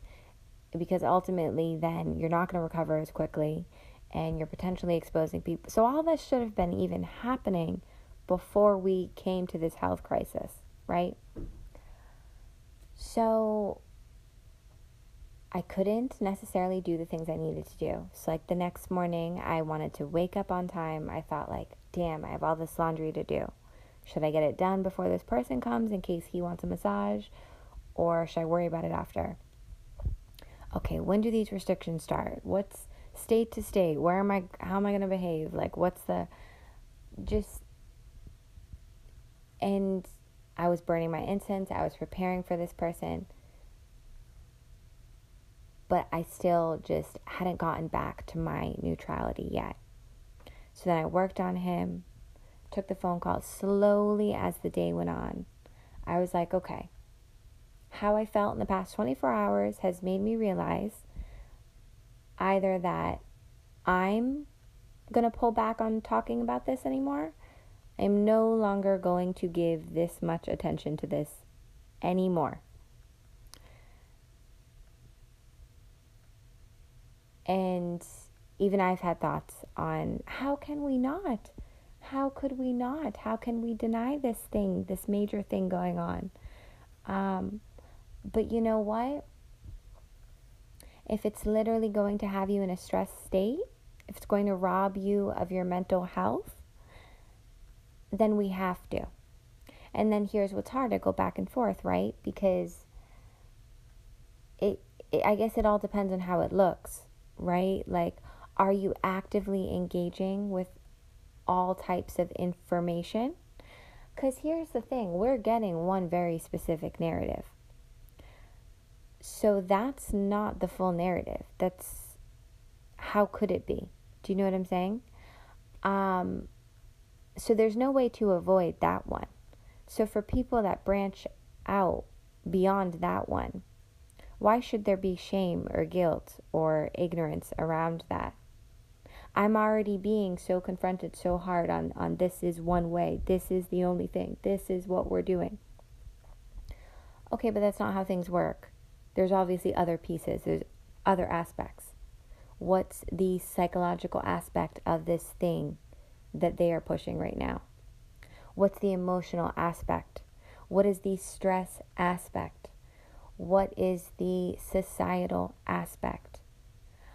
because ultimately then you're not going to recover as quickly and you're potentially exposing people. So all this should have been even happening before we came to this health crisis, right? So I couldn't necessarily do the things I needed to do. So like the next morning I wanted to wake up on time. I thought like, damn, I have all this laundry to do. Should I get it done before this person comes in case he wants a massage or should I worry about it after? Okay, when do these restrictions start? What's state to state? Where am I? How am I going to behave? Like, what's the just and I was burning my incense. I was preparing for this person. But I still just hadn't gotten back to my neutrality yet. So then I worked on him, took the phone call slowly as the day went on. I was like, okay, how I felt in the past 24 hours has made me realize either that I'm going to pull back on talking about this anymore. I'm no longer going to give this much attention to this anymore. And even I've had thoughts on how can we not? How could we not? How can we deny this thing, this major thing going on? Um, but you know what? If it's literally going to have you in a stress state, if it's going to rob you of your mental health, then we have to. And then here's what's hard to go back and forth, right? Because it, it I guess it all depends on how it looks, right? Like are you actively engaging with all types of information? Cuz here's the thing, we're getting one very specific narrative. So that's not the full narrative. That's how could it be? Do you know what I'm saying? Um, so there's no way to avoid that one. So for people that branch out beyond that one, why should there be shame or guilt or ignorance around that? I'm already being so confronted so hard on, on this is one way, this is the only thing, this is what we're doing. Okay, but that's not how things work there's obviously other pieces, there's other aspects. What's the psychological aspect of this thing that they are pushing right now? What's the emotional aspect? What is the stress aspect? What is the societal aspect?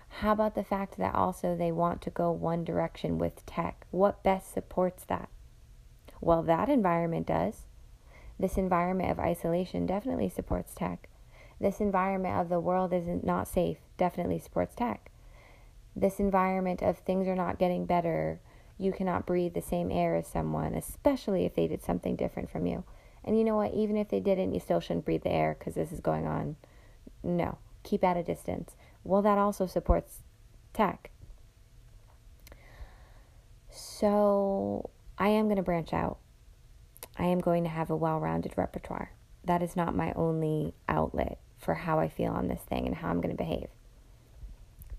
How about the fact that also they want to go one direction with tech? What best supports that? Well, that environment does. This environment of isolation definitely supports tech. This environment of the world is not safe definitely supports tech. This environment of things are not getting better, you cannot breathe the same air as someone, especially if they did something different from you. And you know what? Even if they didn't, you still shouldn't breathe the air because this is going on. No, keep at a distance. Well, that also supports tech. So I am going to branch out. I am going to have a well rounded repertoire. That is not my only outlet for how I feel on this thing and how I'm going to behave.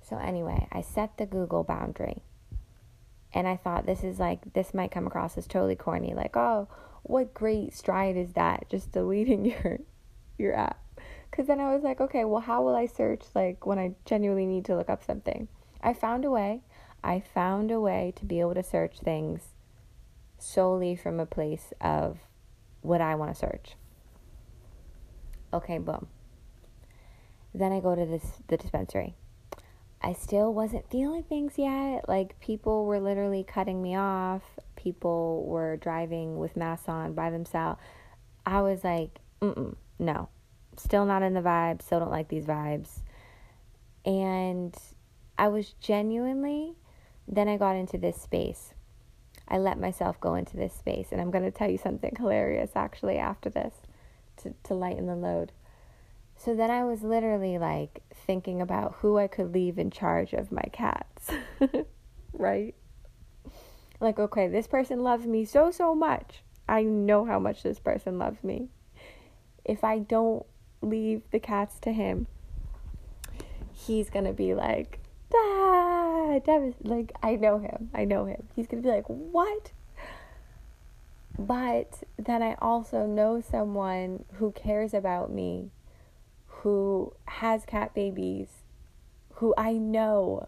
So, anyway, I set the Google boundary. And I thought this is like, this might come across as totally corny. Like, oh, what great stride is that? Just deleting your, your app. Because then I was like, okay, well, how will I search like when I genuinely need to look up something? I found a way. I found a way to be able to search things solely from a place of what I want to search. Okay, boom. Then I go to this the dispensary. I still wasn't feeling things yet. Like people were literally cutting me off. People were driving with masks on by themselves. I was like, mm no. Still not in the vibe. Still don't like these vibes. And I was genuinely, then I got into this space. I let myself go into this space. And I'm going to tell you something hilarious actually after this to, to lighten the load. So then I was literally like thinking about who I could leave in charge of my cats. right? Like, okay, this person loves me so, so much. I know how much this person loves me. If I don't leave the cats to him, he's gonna be like, ah, like, I know him. I know him. He's gonna be like, what? But then I also know someone who cares about me who has cat babies, who I know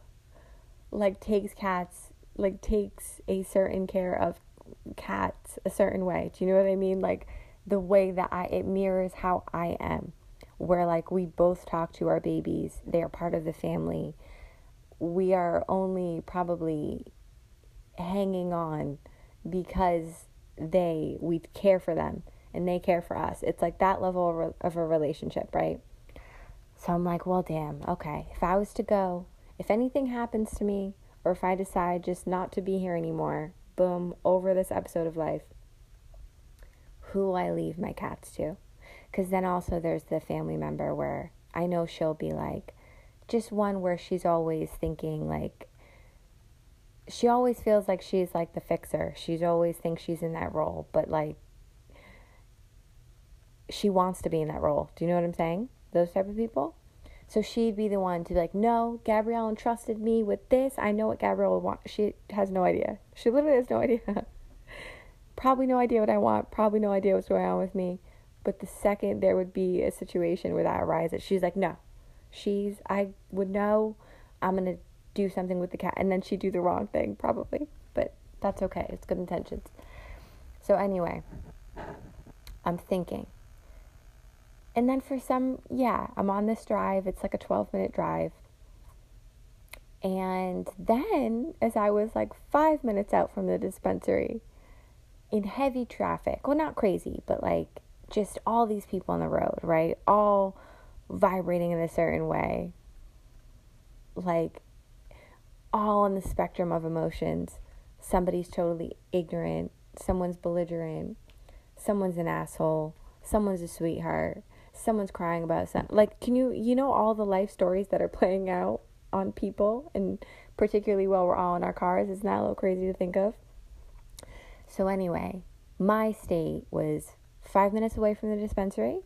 like takes cats, like takes a certain care of cats a certain way. Do you know what I mean? Like the way that I it mirrors how I am. Where like we both talk to our babies, they are part of the family. We are only probably hanging on because they we care for them and they care for us. It's like that level of a relationship, right? So I'm like, well, damn, okay. If I was to go, if anything happens to me, or if I decide just not to be here anymore, boom, over this episode of life, who will I leave my cats to. Because then also there's the family member where I know she'll be like, just one where she's always thinking, like, she always feels like she's like the fixer. She's always thinks she's in that role, but like, she wants to be in that role. Do you know what I'm saying? Those type of people. So she'd be the one to be like, no, Gabrielle entrusted me with this. I know what Gabrielle would want. She has no idea. She literally has no idea. probably no idea what I want. Probably no idea what's going on with me. But the second there would be a situation where that arises, she's like, no. She's, I would know I'm to do something with the cat. And then she'd do the wrong thing, probably. But that's okay. It's good intentions. So, anyway, I'm thinking and then for some, yeah, I'm on this drive. It's like a 12 minute drive. And then, as I was like five minutes out from the dispensary in heavy traffic, well, not crazy, but like just all these people on the road, right? All vibrating in a certain way. Like all on the spectrum of emotions. Somebody's totally ignorant, someone's belligerent, someone's an asshole, someone's a sweetheart, someone's crying about something. Like, can you, you know, all the life stories that are playing out on people, and particularly while we're all in our cars? Isn't that a little crazy to think of? So, anyway, my state was five minutes away from the dispensary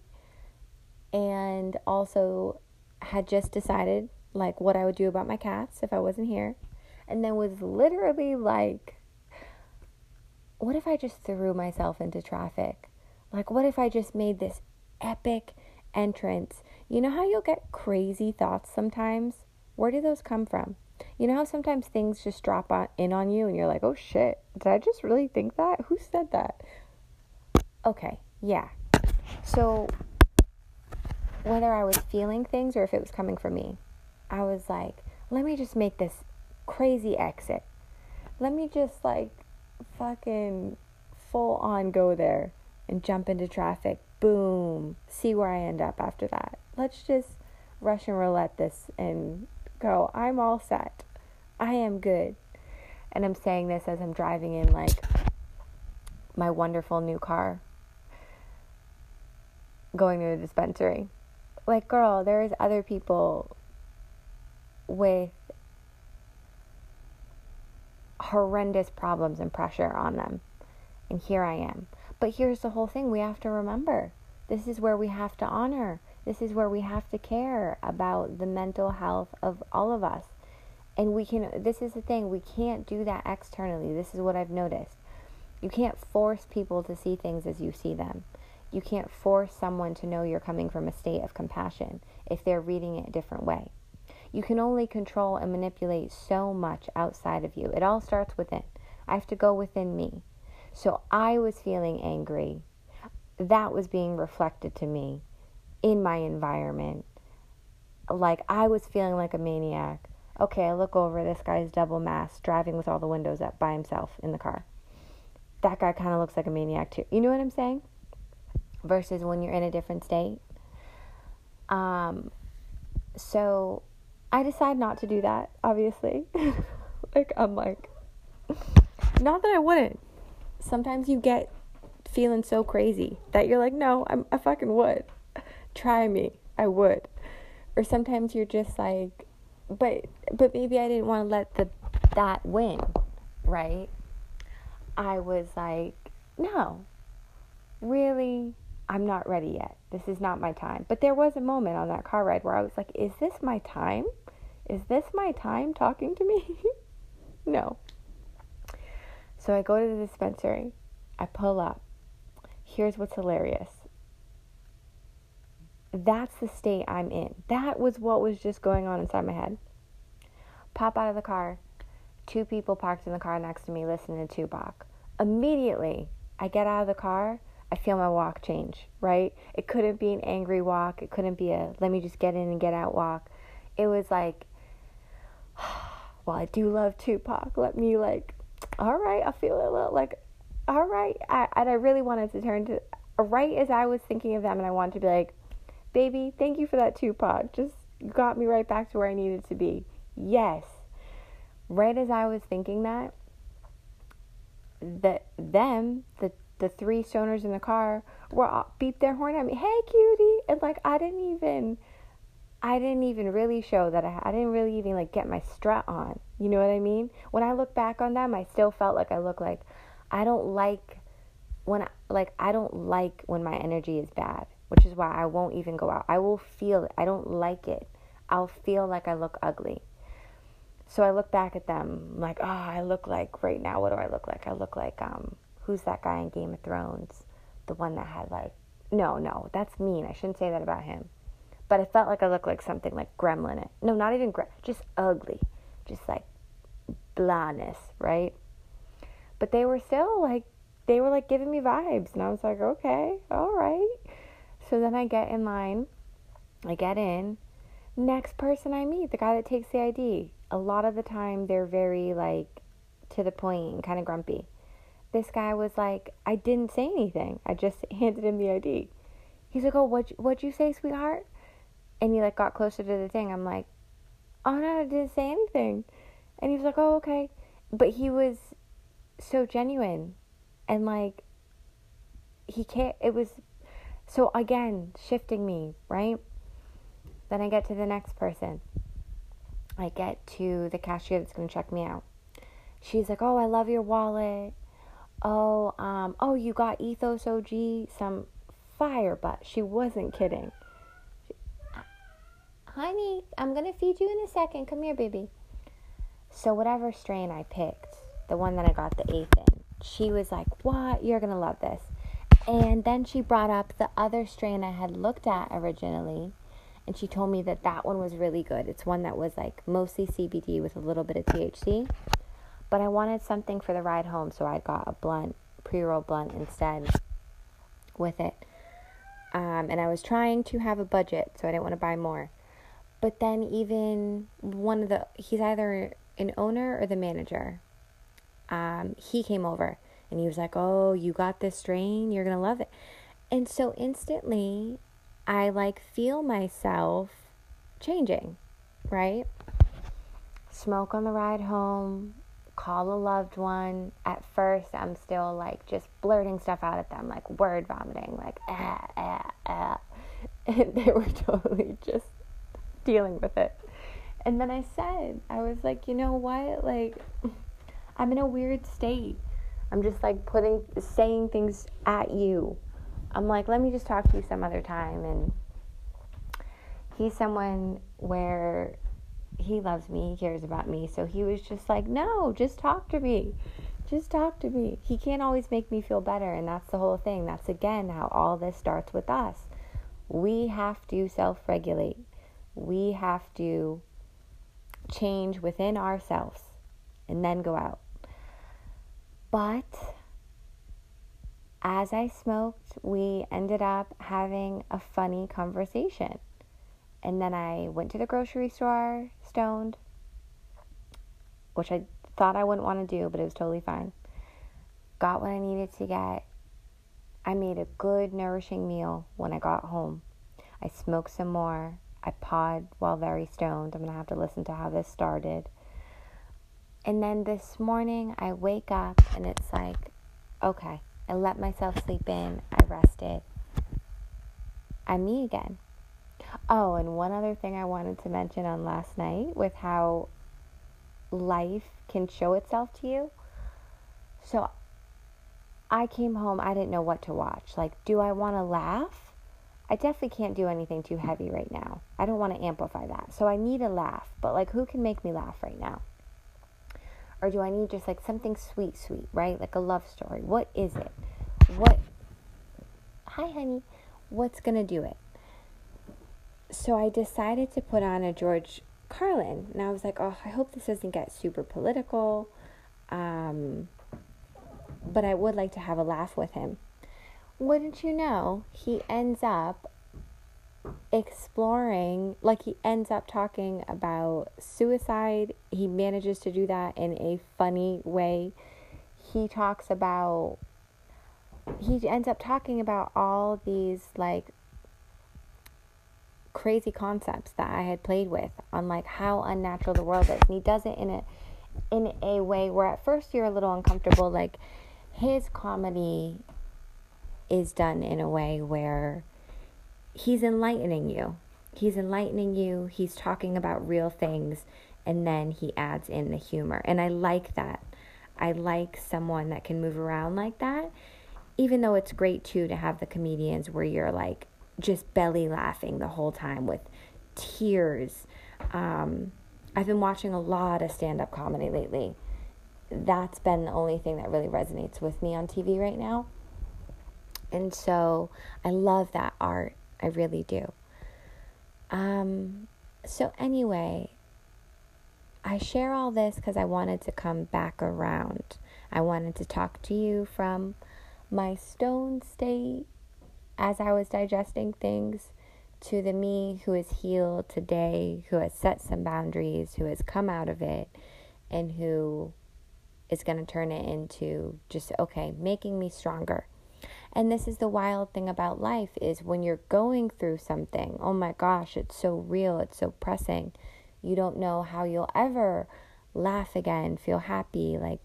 and also had just decided like what I would do about my cats if I wasn't here. And then was literally like, what if I just threw myself into traffic? Like, what if I just made this epic entrance. You know how you'll get crazy thoughts sometimes? Where do those come from? You know how sometimes things just drop on, in on you and you're like, oh shit, did I just really think that? Who said that? Okay, yeah. So, whether I was feeling things or if it was coming from me, I was like, let me just make this crazy exit. Let me just like fucking full on go there and jump into traffic boom, see where I end up after that. Let's just Russian roulette this and go, I'm all set. I am good. And I'm saying this as I'm driving in like my wonderful new car going to the dispensary. Like, girl, there's other people with horrendous problems and pressure on them. And here I am. But here's the whole thing we have to remember this is where we have to honor. This is where we have to care about the mental health of all of us. And we can, this is the thing, we can't do that externally. This is what I've noticed. You can't force people to see things as you see them. You can't force someone to know you're coming from a state of compassion if they're reading it a different way. You can only control and manipulate so much outside of you. It all starts within. I have to go within me. So I was feeling angry. That was being reflected to me in my environment. Like I was feeling like a maniac. Okay, I look over, this guy's double masked, driving with all the windows up by himself in the car. That guy kind of looks like a maniac too. You know what I'm saying? Versus when you're in a different state. Um, so I decide not to do that, obviously. like, I'm like, not that I wouldn't. Sometimes you get feeling so crazy that you're like, no, I'm, I fucking would. Try me. I would. Or sometimes you're just like, but but maybe I didn't want to let the that win, right? I was like, no, really, I'm not ready yet. This is not my time. But there was a moment on that car ride where I was like, is this my time? Is this my time talking to me? no. So I go to the dispensary. I pull up. Here's what's hilarious. That's the state I'm in. That was what was just going on inside my head. Pop out of the car. Two people parked in the car next to me listening to Tupac. Immediately, I get out of the car. I feel my walk change, right? It couldn't be an angry walk. It couldn't be a let me just get in and get out walk. It was like, well, I do love Tupac. Let me, like, all right, I feel a little like, all right. I, and I really wanted to turn to, right as I was thinking of them, and I wanted to be like, baby, thank you for that Tupac. Just got me right back to where I needed to be. Yes. Right as I was thinking that, that them, the the three stoners in the car, were all, beep their horn at me. Hey, cutie, and like I didn't even, I didn't even really show that I, I didn't really even like get my strut on. You know what I mean? When I look back on them, I still felt like I look like, I don't like when I, like I don't like when my energy is bad, which is why I won't even go out. I will feel it. I don't like it. I'll feel like I look ugly. So I look back at them like, oh, I look like right now. What do I look like? I look like um, who's that guy in Game of Thrones? The one that had like, no, no, that's mean. I shouldn't say that about him. But I felt like I looked like something like gremlin. No, not even gremlin. Just ugly. Just like blahness, right? But they were still like, they were like giving me vibes. And I was like, okay, all right. So then I get in line. I get in. Next person I meet, the guy that takes the ID a lot of the time they're very like to the point and kind of grumpy. This guy was like, I didn't say anything. I just handed him the ID. He's like, Oh, what what'd you say, sweetheart? And he like got closer to the thing. I'm like, Oh no, I didn't say anything. And he was like, Oh, okay. But he was so genuine and like he can't it was so again shifting me, right? Then I get to the next person. I get to the cashier that's going to check me out. She's like, "Oh, I love your wallet. Oh, um, oh, you got Ethos OG some fire but She wasn't kidding. Honey, I'm going to feed you in a second. Come here, baby. So whatever strain I picked, the one that I got the eighth in, she was like, "What? You're going to love this." And then she brought up the other strain I had looked at originally and she told me that that one was really good. It's one that was like mostly CBD with a little bit of THC. But I wanted something for the ride home, so I got a blunt, pre roll blunt instead with it. Um, and I was trying to have a budget, so I didn't want to buy more. But then, even one of the, he's either an owner or the manager. Um, he came over and he was like, Oh, you got this strain? You're to love it. And so instantly, I like feel myself changing, right? Smoke on the ride home, call a loved one. At first, I'm still like just blurting stuff out at them, like word vomiting, like ah, ah, ah. And they were totally just dealing with it. And then I said, I was like, you know what? Like, I'm in a weird state. I'm just like putting, saying things at you. I'm like, let me just talk to you some other time. And he's someone where he loves me, he cares about me. So he was just like, no, just talk to me. Just talk to me. He can't always make me feel better. And that's the whole thing. That's again how all this starts with us. We have to self regulate, we have to change within ourselves and then go out. But as I smoked, we ended up having a funny conversation. And then I went to the grocery store, stoned, which I thought I wouldn't want to do, but it was totally fine. Got what I needed to get. I made a good, nourishing meal when I got home. I smoked some more. I pod while very stoned. I'm going to have to listen to how this started. And then this morning, I wake up and it's like, okay, I let myself sleep in. I rested. I'm me again. Oh, and one other thing I wanted to mention on last night with how life can show itself to you. So I came home, I didn't know what to watch. Like, do I want to laugh? I definitely can't do anything too heavy right now. I don't want to amplify that. So I need a laugh, but like who can make me laugh right now? Or do I need just like something sweet, sweet, right? Like a love story. What is it? What Hi honey. What's going to do it? So I decided to put on a George Carlin. And I was like, "Oh, I hope this doesn't get super political." Um but I would like to have a laugh with him wouldn't you know, he ends up exploring, like, he ends up talking about suicide. He manages to do that in a funny way. He talks about, he ends up talking about all these, like, crazy concepts that I had played with on like how unnatural the world is. And he does it in a in a way where at first you're a little uncomfortable like his comedy is done in a way where he's enlightening you. He's enlightening you, he's talking about real things, and then he adds in the humor. And I like that. I like someone that can move around like that, even though it's great too to have the comedians where you're like just belly laughing the whole time with tears. Um, I've been watching a lot of stand up comedy lately. That's been the only thing that really resonates with me on TV right now. And so I love that art. I really do. Um, so, anyway, I share all this because I wanted to come back around. I wanted to talk to you from my stone state as I was digesting things to the me who is healed today, who has set some boundaries, who has come out of it, and who is going to turn it into just, okay, making me stronger and this is the wild thing about life is when you're going through something, oh my gosh, it's so real, it's so pressing. You don't know how you'll ever laugh again, feel happy. Like,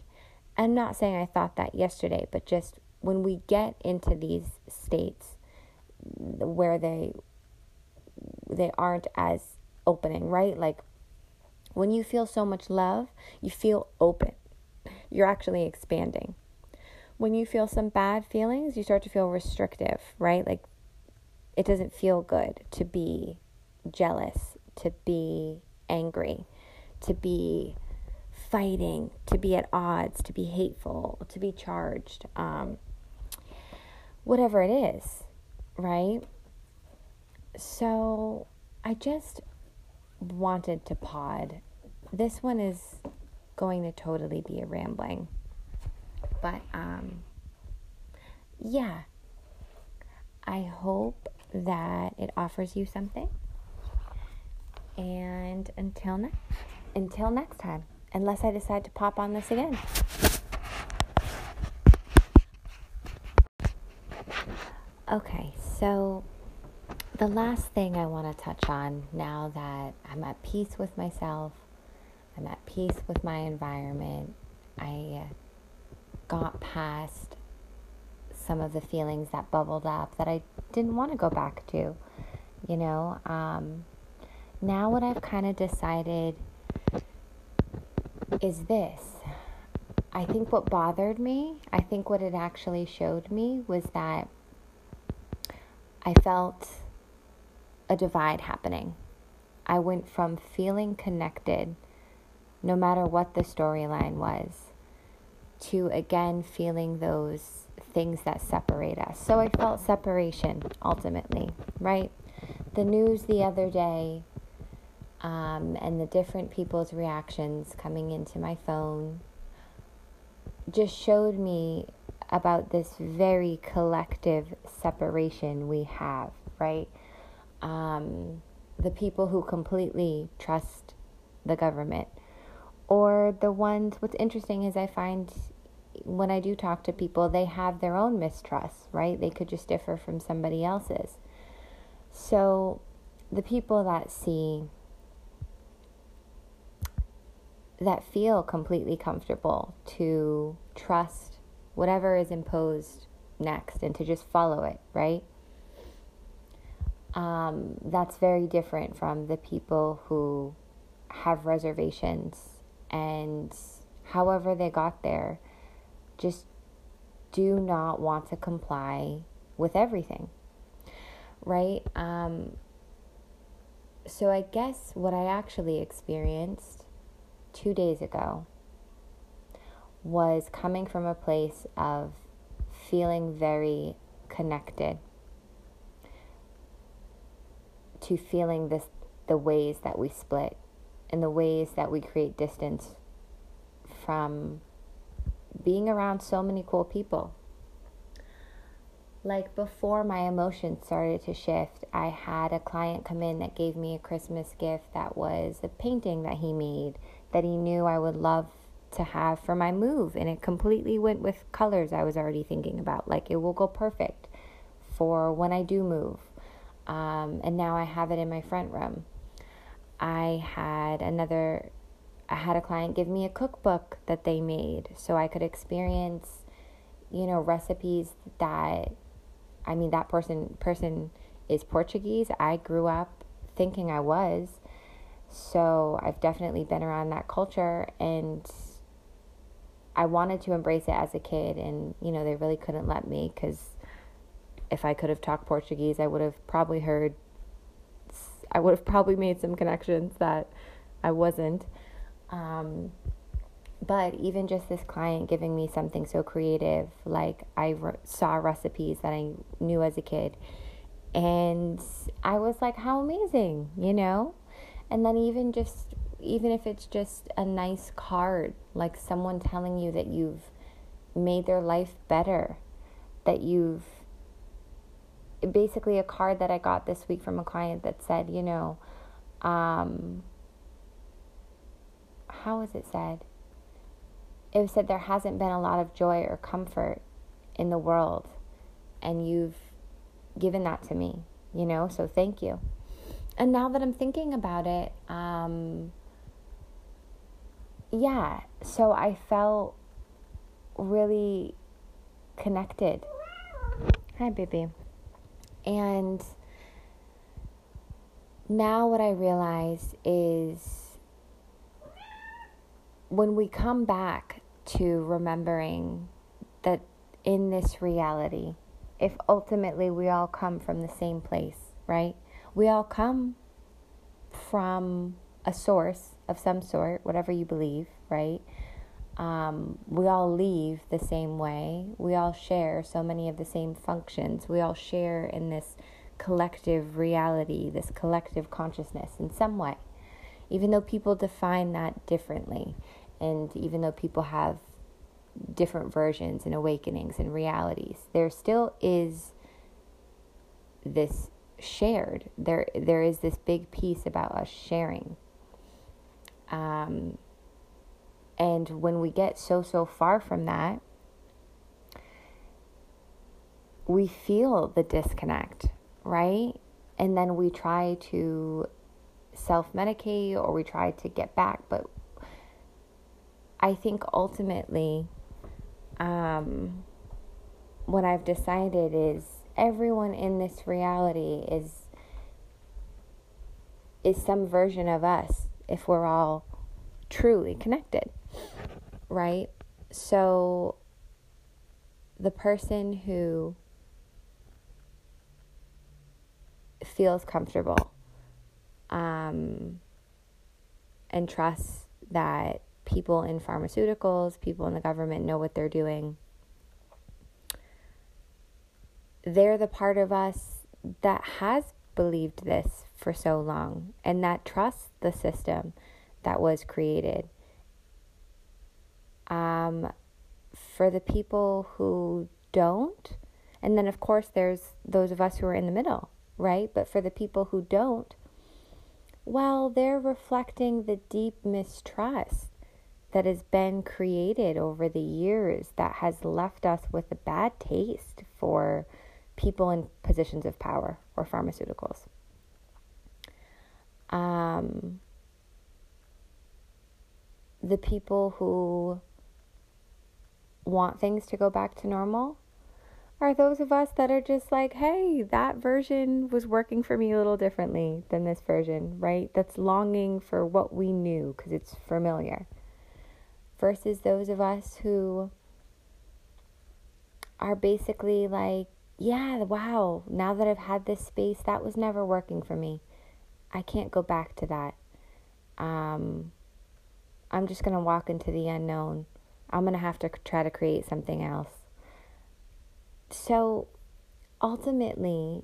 I'm not saying I thought that yesterday, but just when we get into these states where they they aren't as opening, right? Like when you feel so much love, you feel open. You're actually expanding when you feel some bad feelings, you start to feel restrictive, right? Like it doesn't feel good to be jealous, to be angry, to be fighting, to be at odds, to be hateful, to be charged, um, whatever it is, right? So I just wanted to pod. This one is going to totally be a rambling. But um, yeah, I hope that it offers you something. And until next, until next time, unless I decide to pop on this again. Okay, so the last thing I want to touch on now that I'm at peace with myself, I'm at peace with my environment, I got past some of the feelings that bubbled up that I didn't want to go back to. You know, um, now what I've kind of decided is this I think what bothered me, I think what it actually showed me was that I felt a divide happening. I went from feeling connected, no matter what the storyline was, to again feeling those things that separate us. So I felt separation ultimately, right? The news the other day um, and the different people's reactions coming into my phone just showed me about this very collective separation we have, right? Um, the people who completely trust the government, or the ones, what's interesting is I find when I do talk to people, they have their own mistrust, right? They could just differ from somebody else's. So the people that see, that feel completely comfortable to trust whatever is imposed next and to just follow it, right? Um, that's very different from the people who have reservations and however they got there just do not want to comply with everything, right? Um, so I guess what I actually experienced two days ago was coming from a place of feeling very connected to feeling this the ways that we split and the ways that we create distance from being around so many cool people. Like before my emotions started to shift, I had a client come in that gave me a Christmas gift that was a painting that he made that he knew I would love to have for my move. And it completely went with colors I was already thinking about. Like it will go perfect for when I do move. Um, and now I have it in my front room. I had another I had a client give me a cookbook that they made so I could experience, you know, recipes that I mean that person person is Portuguese. I grew up thinking I was. So I've definitely been around that culture and I wanted to embrace it as a kid and you know they really couldn't let me cuz if I could have talked Portuguese, I would have probably heard I would have probably made some connections that I wasn't. Um, but even just this client giving me something so creative, like I re- saw recipes that I knew as a kid, and I was like, how amazing, you know? And then even just, even if it's just a nice card, like someone telling you that you've made their life better, that you've basically a card that I got this week from a client that said, you know, um, how was it said? It was said there hasn't been a lot of joy or comfort in the world, and you've given that to me, you know, so thank you. And now that I'm thinking about it, um, yeah, so I felt really connected. Hi, baby. And now what I realize is when we come back to remembering that in this reality, if ultimately we all come from the same place, right? We all come from a source of some sort, whatever you believe, right? Um, we all leave the same way. We all share so many of the same functions. We all share in this collective reality, this collective consciousness in some way, even though people define that differently. And even though people have different versions and awakenings and realities, there still is this shared. There, there is this big piece about us sharing. Um, and when we get so, so far from that, we feel the disconnect, right? And then we try to self medicate or we try to get back, but I think ultimately, um, what I've decided is everyone in this reality is is some version of us if we're all truly connected, right? So, the person who feels comfortable um, and trusts that people in pharmaceuticals, people in the government know what they're doing. They're the part of us that has believed this for so long and that trusts the system that was created. Um, for the people who don't, and then of course there's those of us who are in the middle, right? But for the people who don't, well, they're reflecting the deep mistrust that has been created over the years that has left us with a bad taste for people in positions of power or pharmaceuticals. Um, the people who want things to go back to normal are those of us that are just like, hey, that version was working for me a little differently than this version, right? That's longing for what we knew because it's familiar. Versus those of us who are basically like, yeah, wow, now that I've had this space, that was never working for me. I can't go back to that. Um, I'm just going to walk into the unknown. I'm going to have to try to create something else. So ultimately,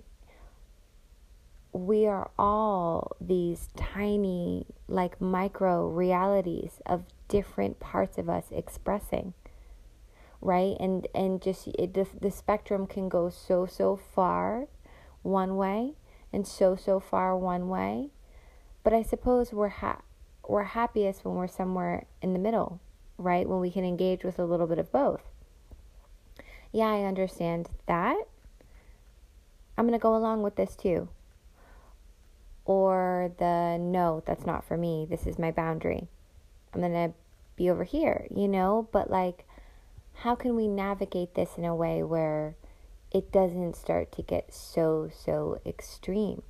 we are all these tiny, like micro realities of different parts of us expressing right and and just it, the, the spectrum can go so so far one way and so so far one way but i suppose we're ha- we're happiest when we're somewhere in the middle right when we can engage with a little bit of both yeah, I understand that. I'm going to go along with this too. Or the no, that's not for me. This is my boundary. I'm going to be over here, you know? But like, how can we navigate this in a way where it doesn't start to get so, so extreme?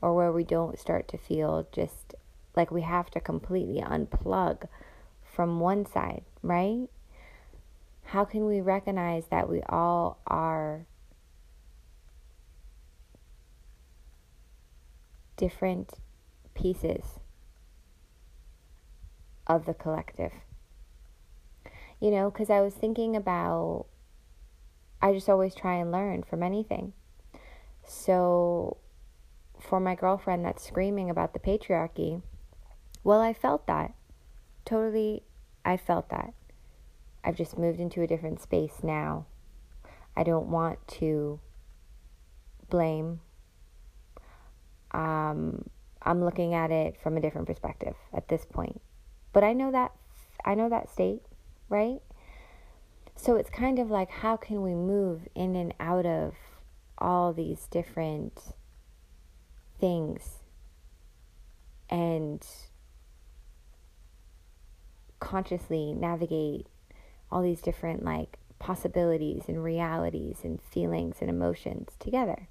Or where we don't start to feel just like we have to completely unplug from one side, right? How can we recognize that we all are different pieces of the collective? You know, because I was thinking about, I just always try and learn from anything. So, for my girlfriend that's screaming about the patriarchy, well, I felt that. Totally, I felt that. I've just moved into a different space now. I don't want to blame. Um, I'm looking at it from a different perspective at this point. But I know that I know that state, right? So it's kind of like how can we move in and out of all these different things and consciously navigate all these different like possibilities and realities and feelings and emotions together.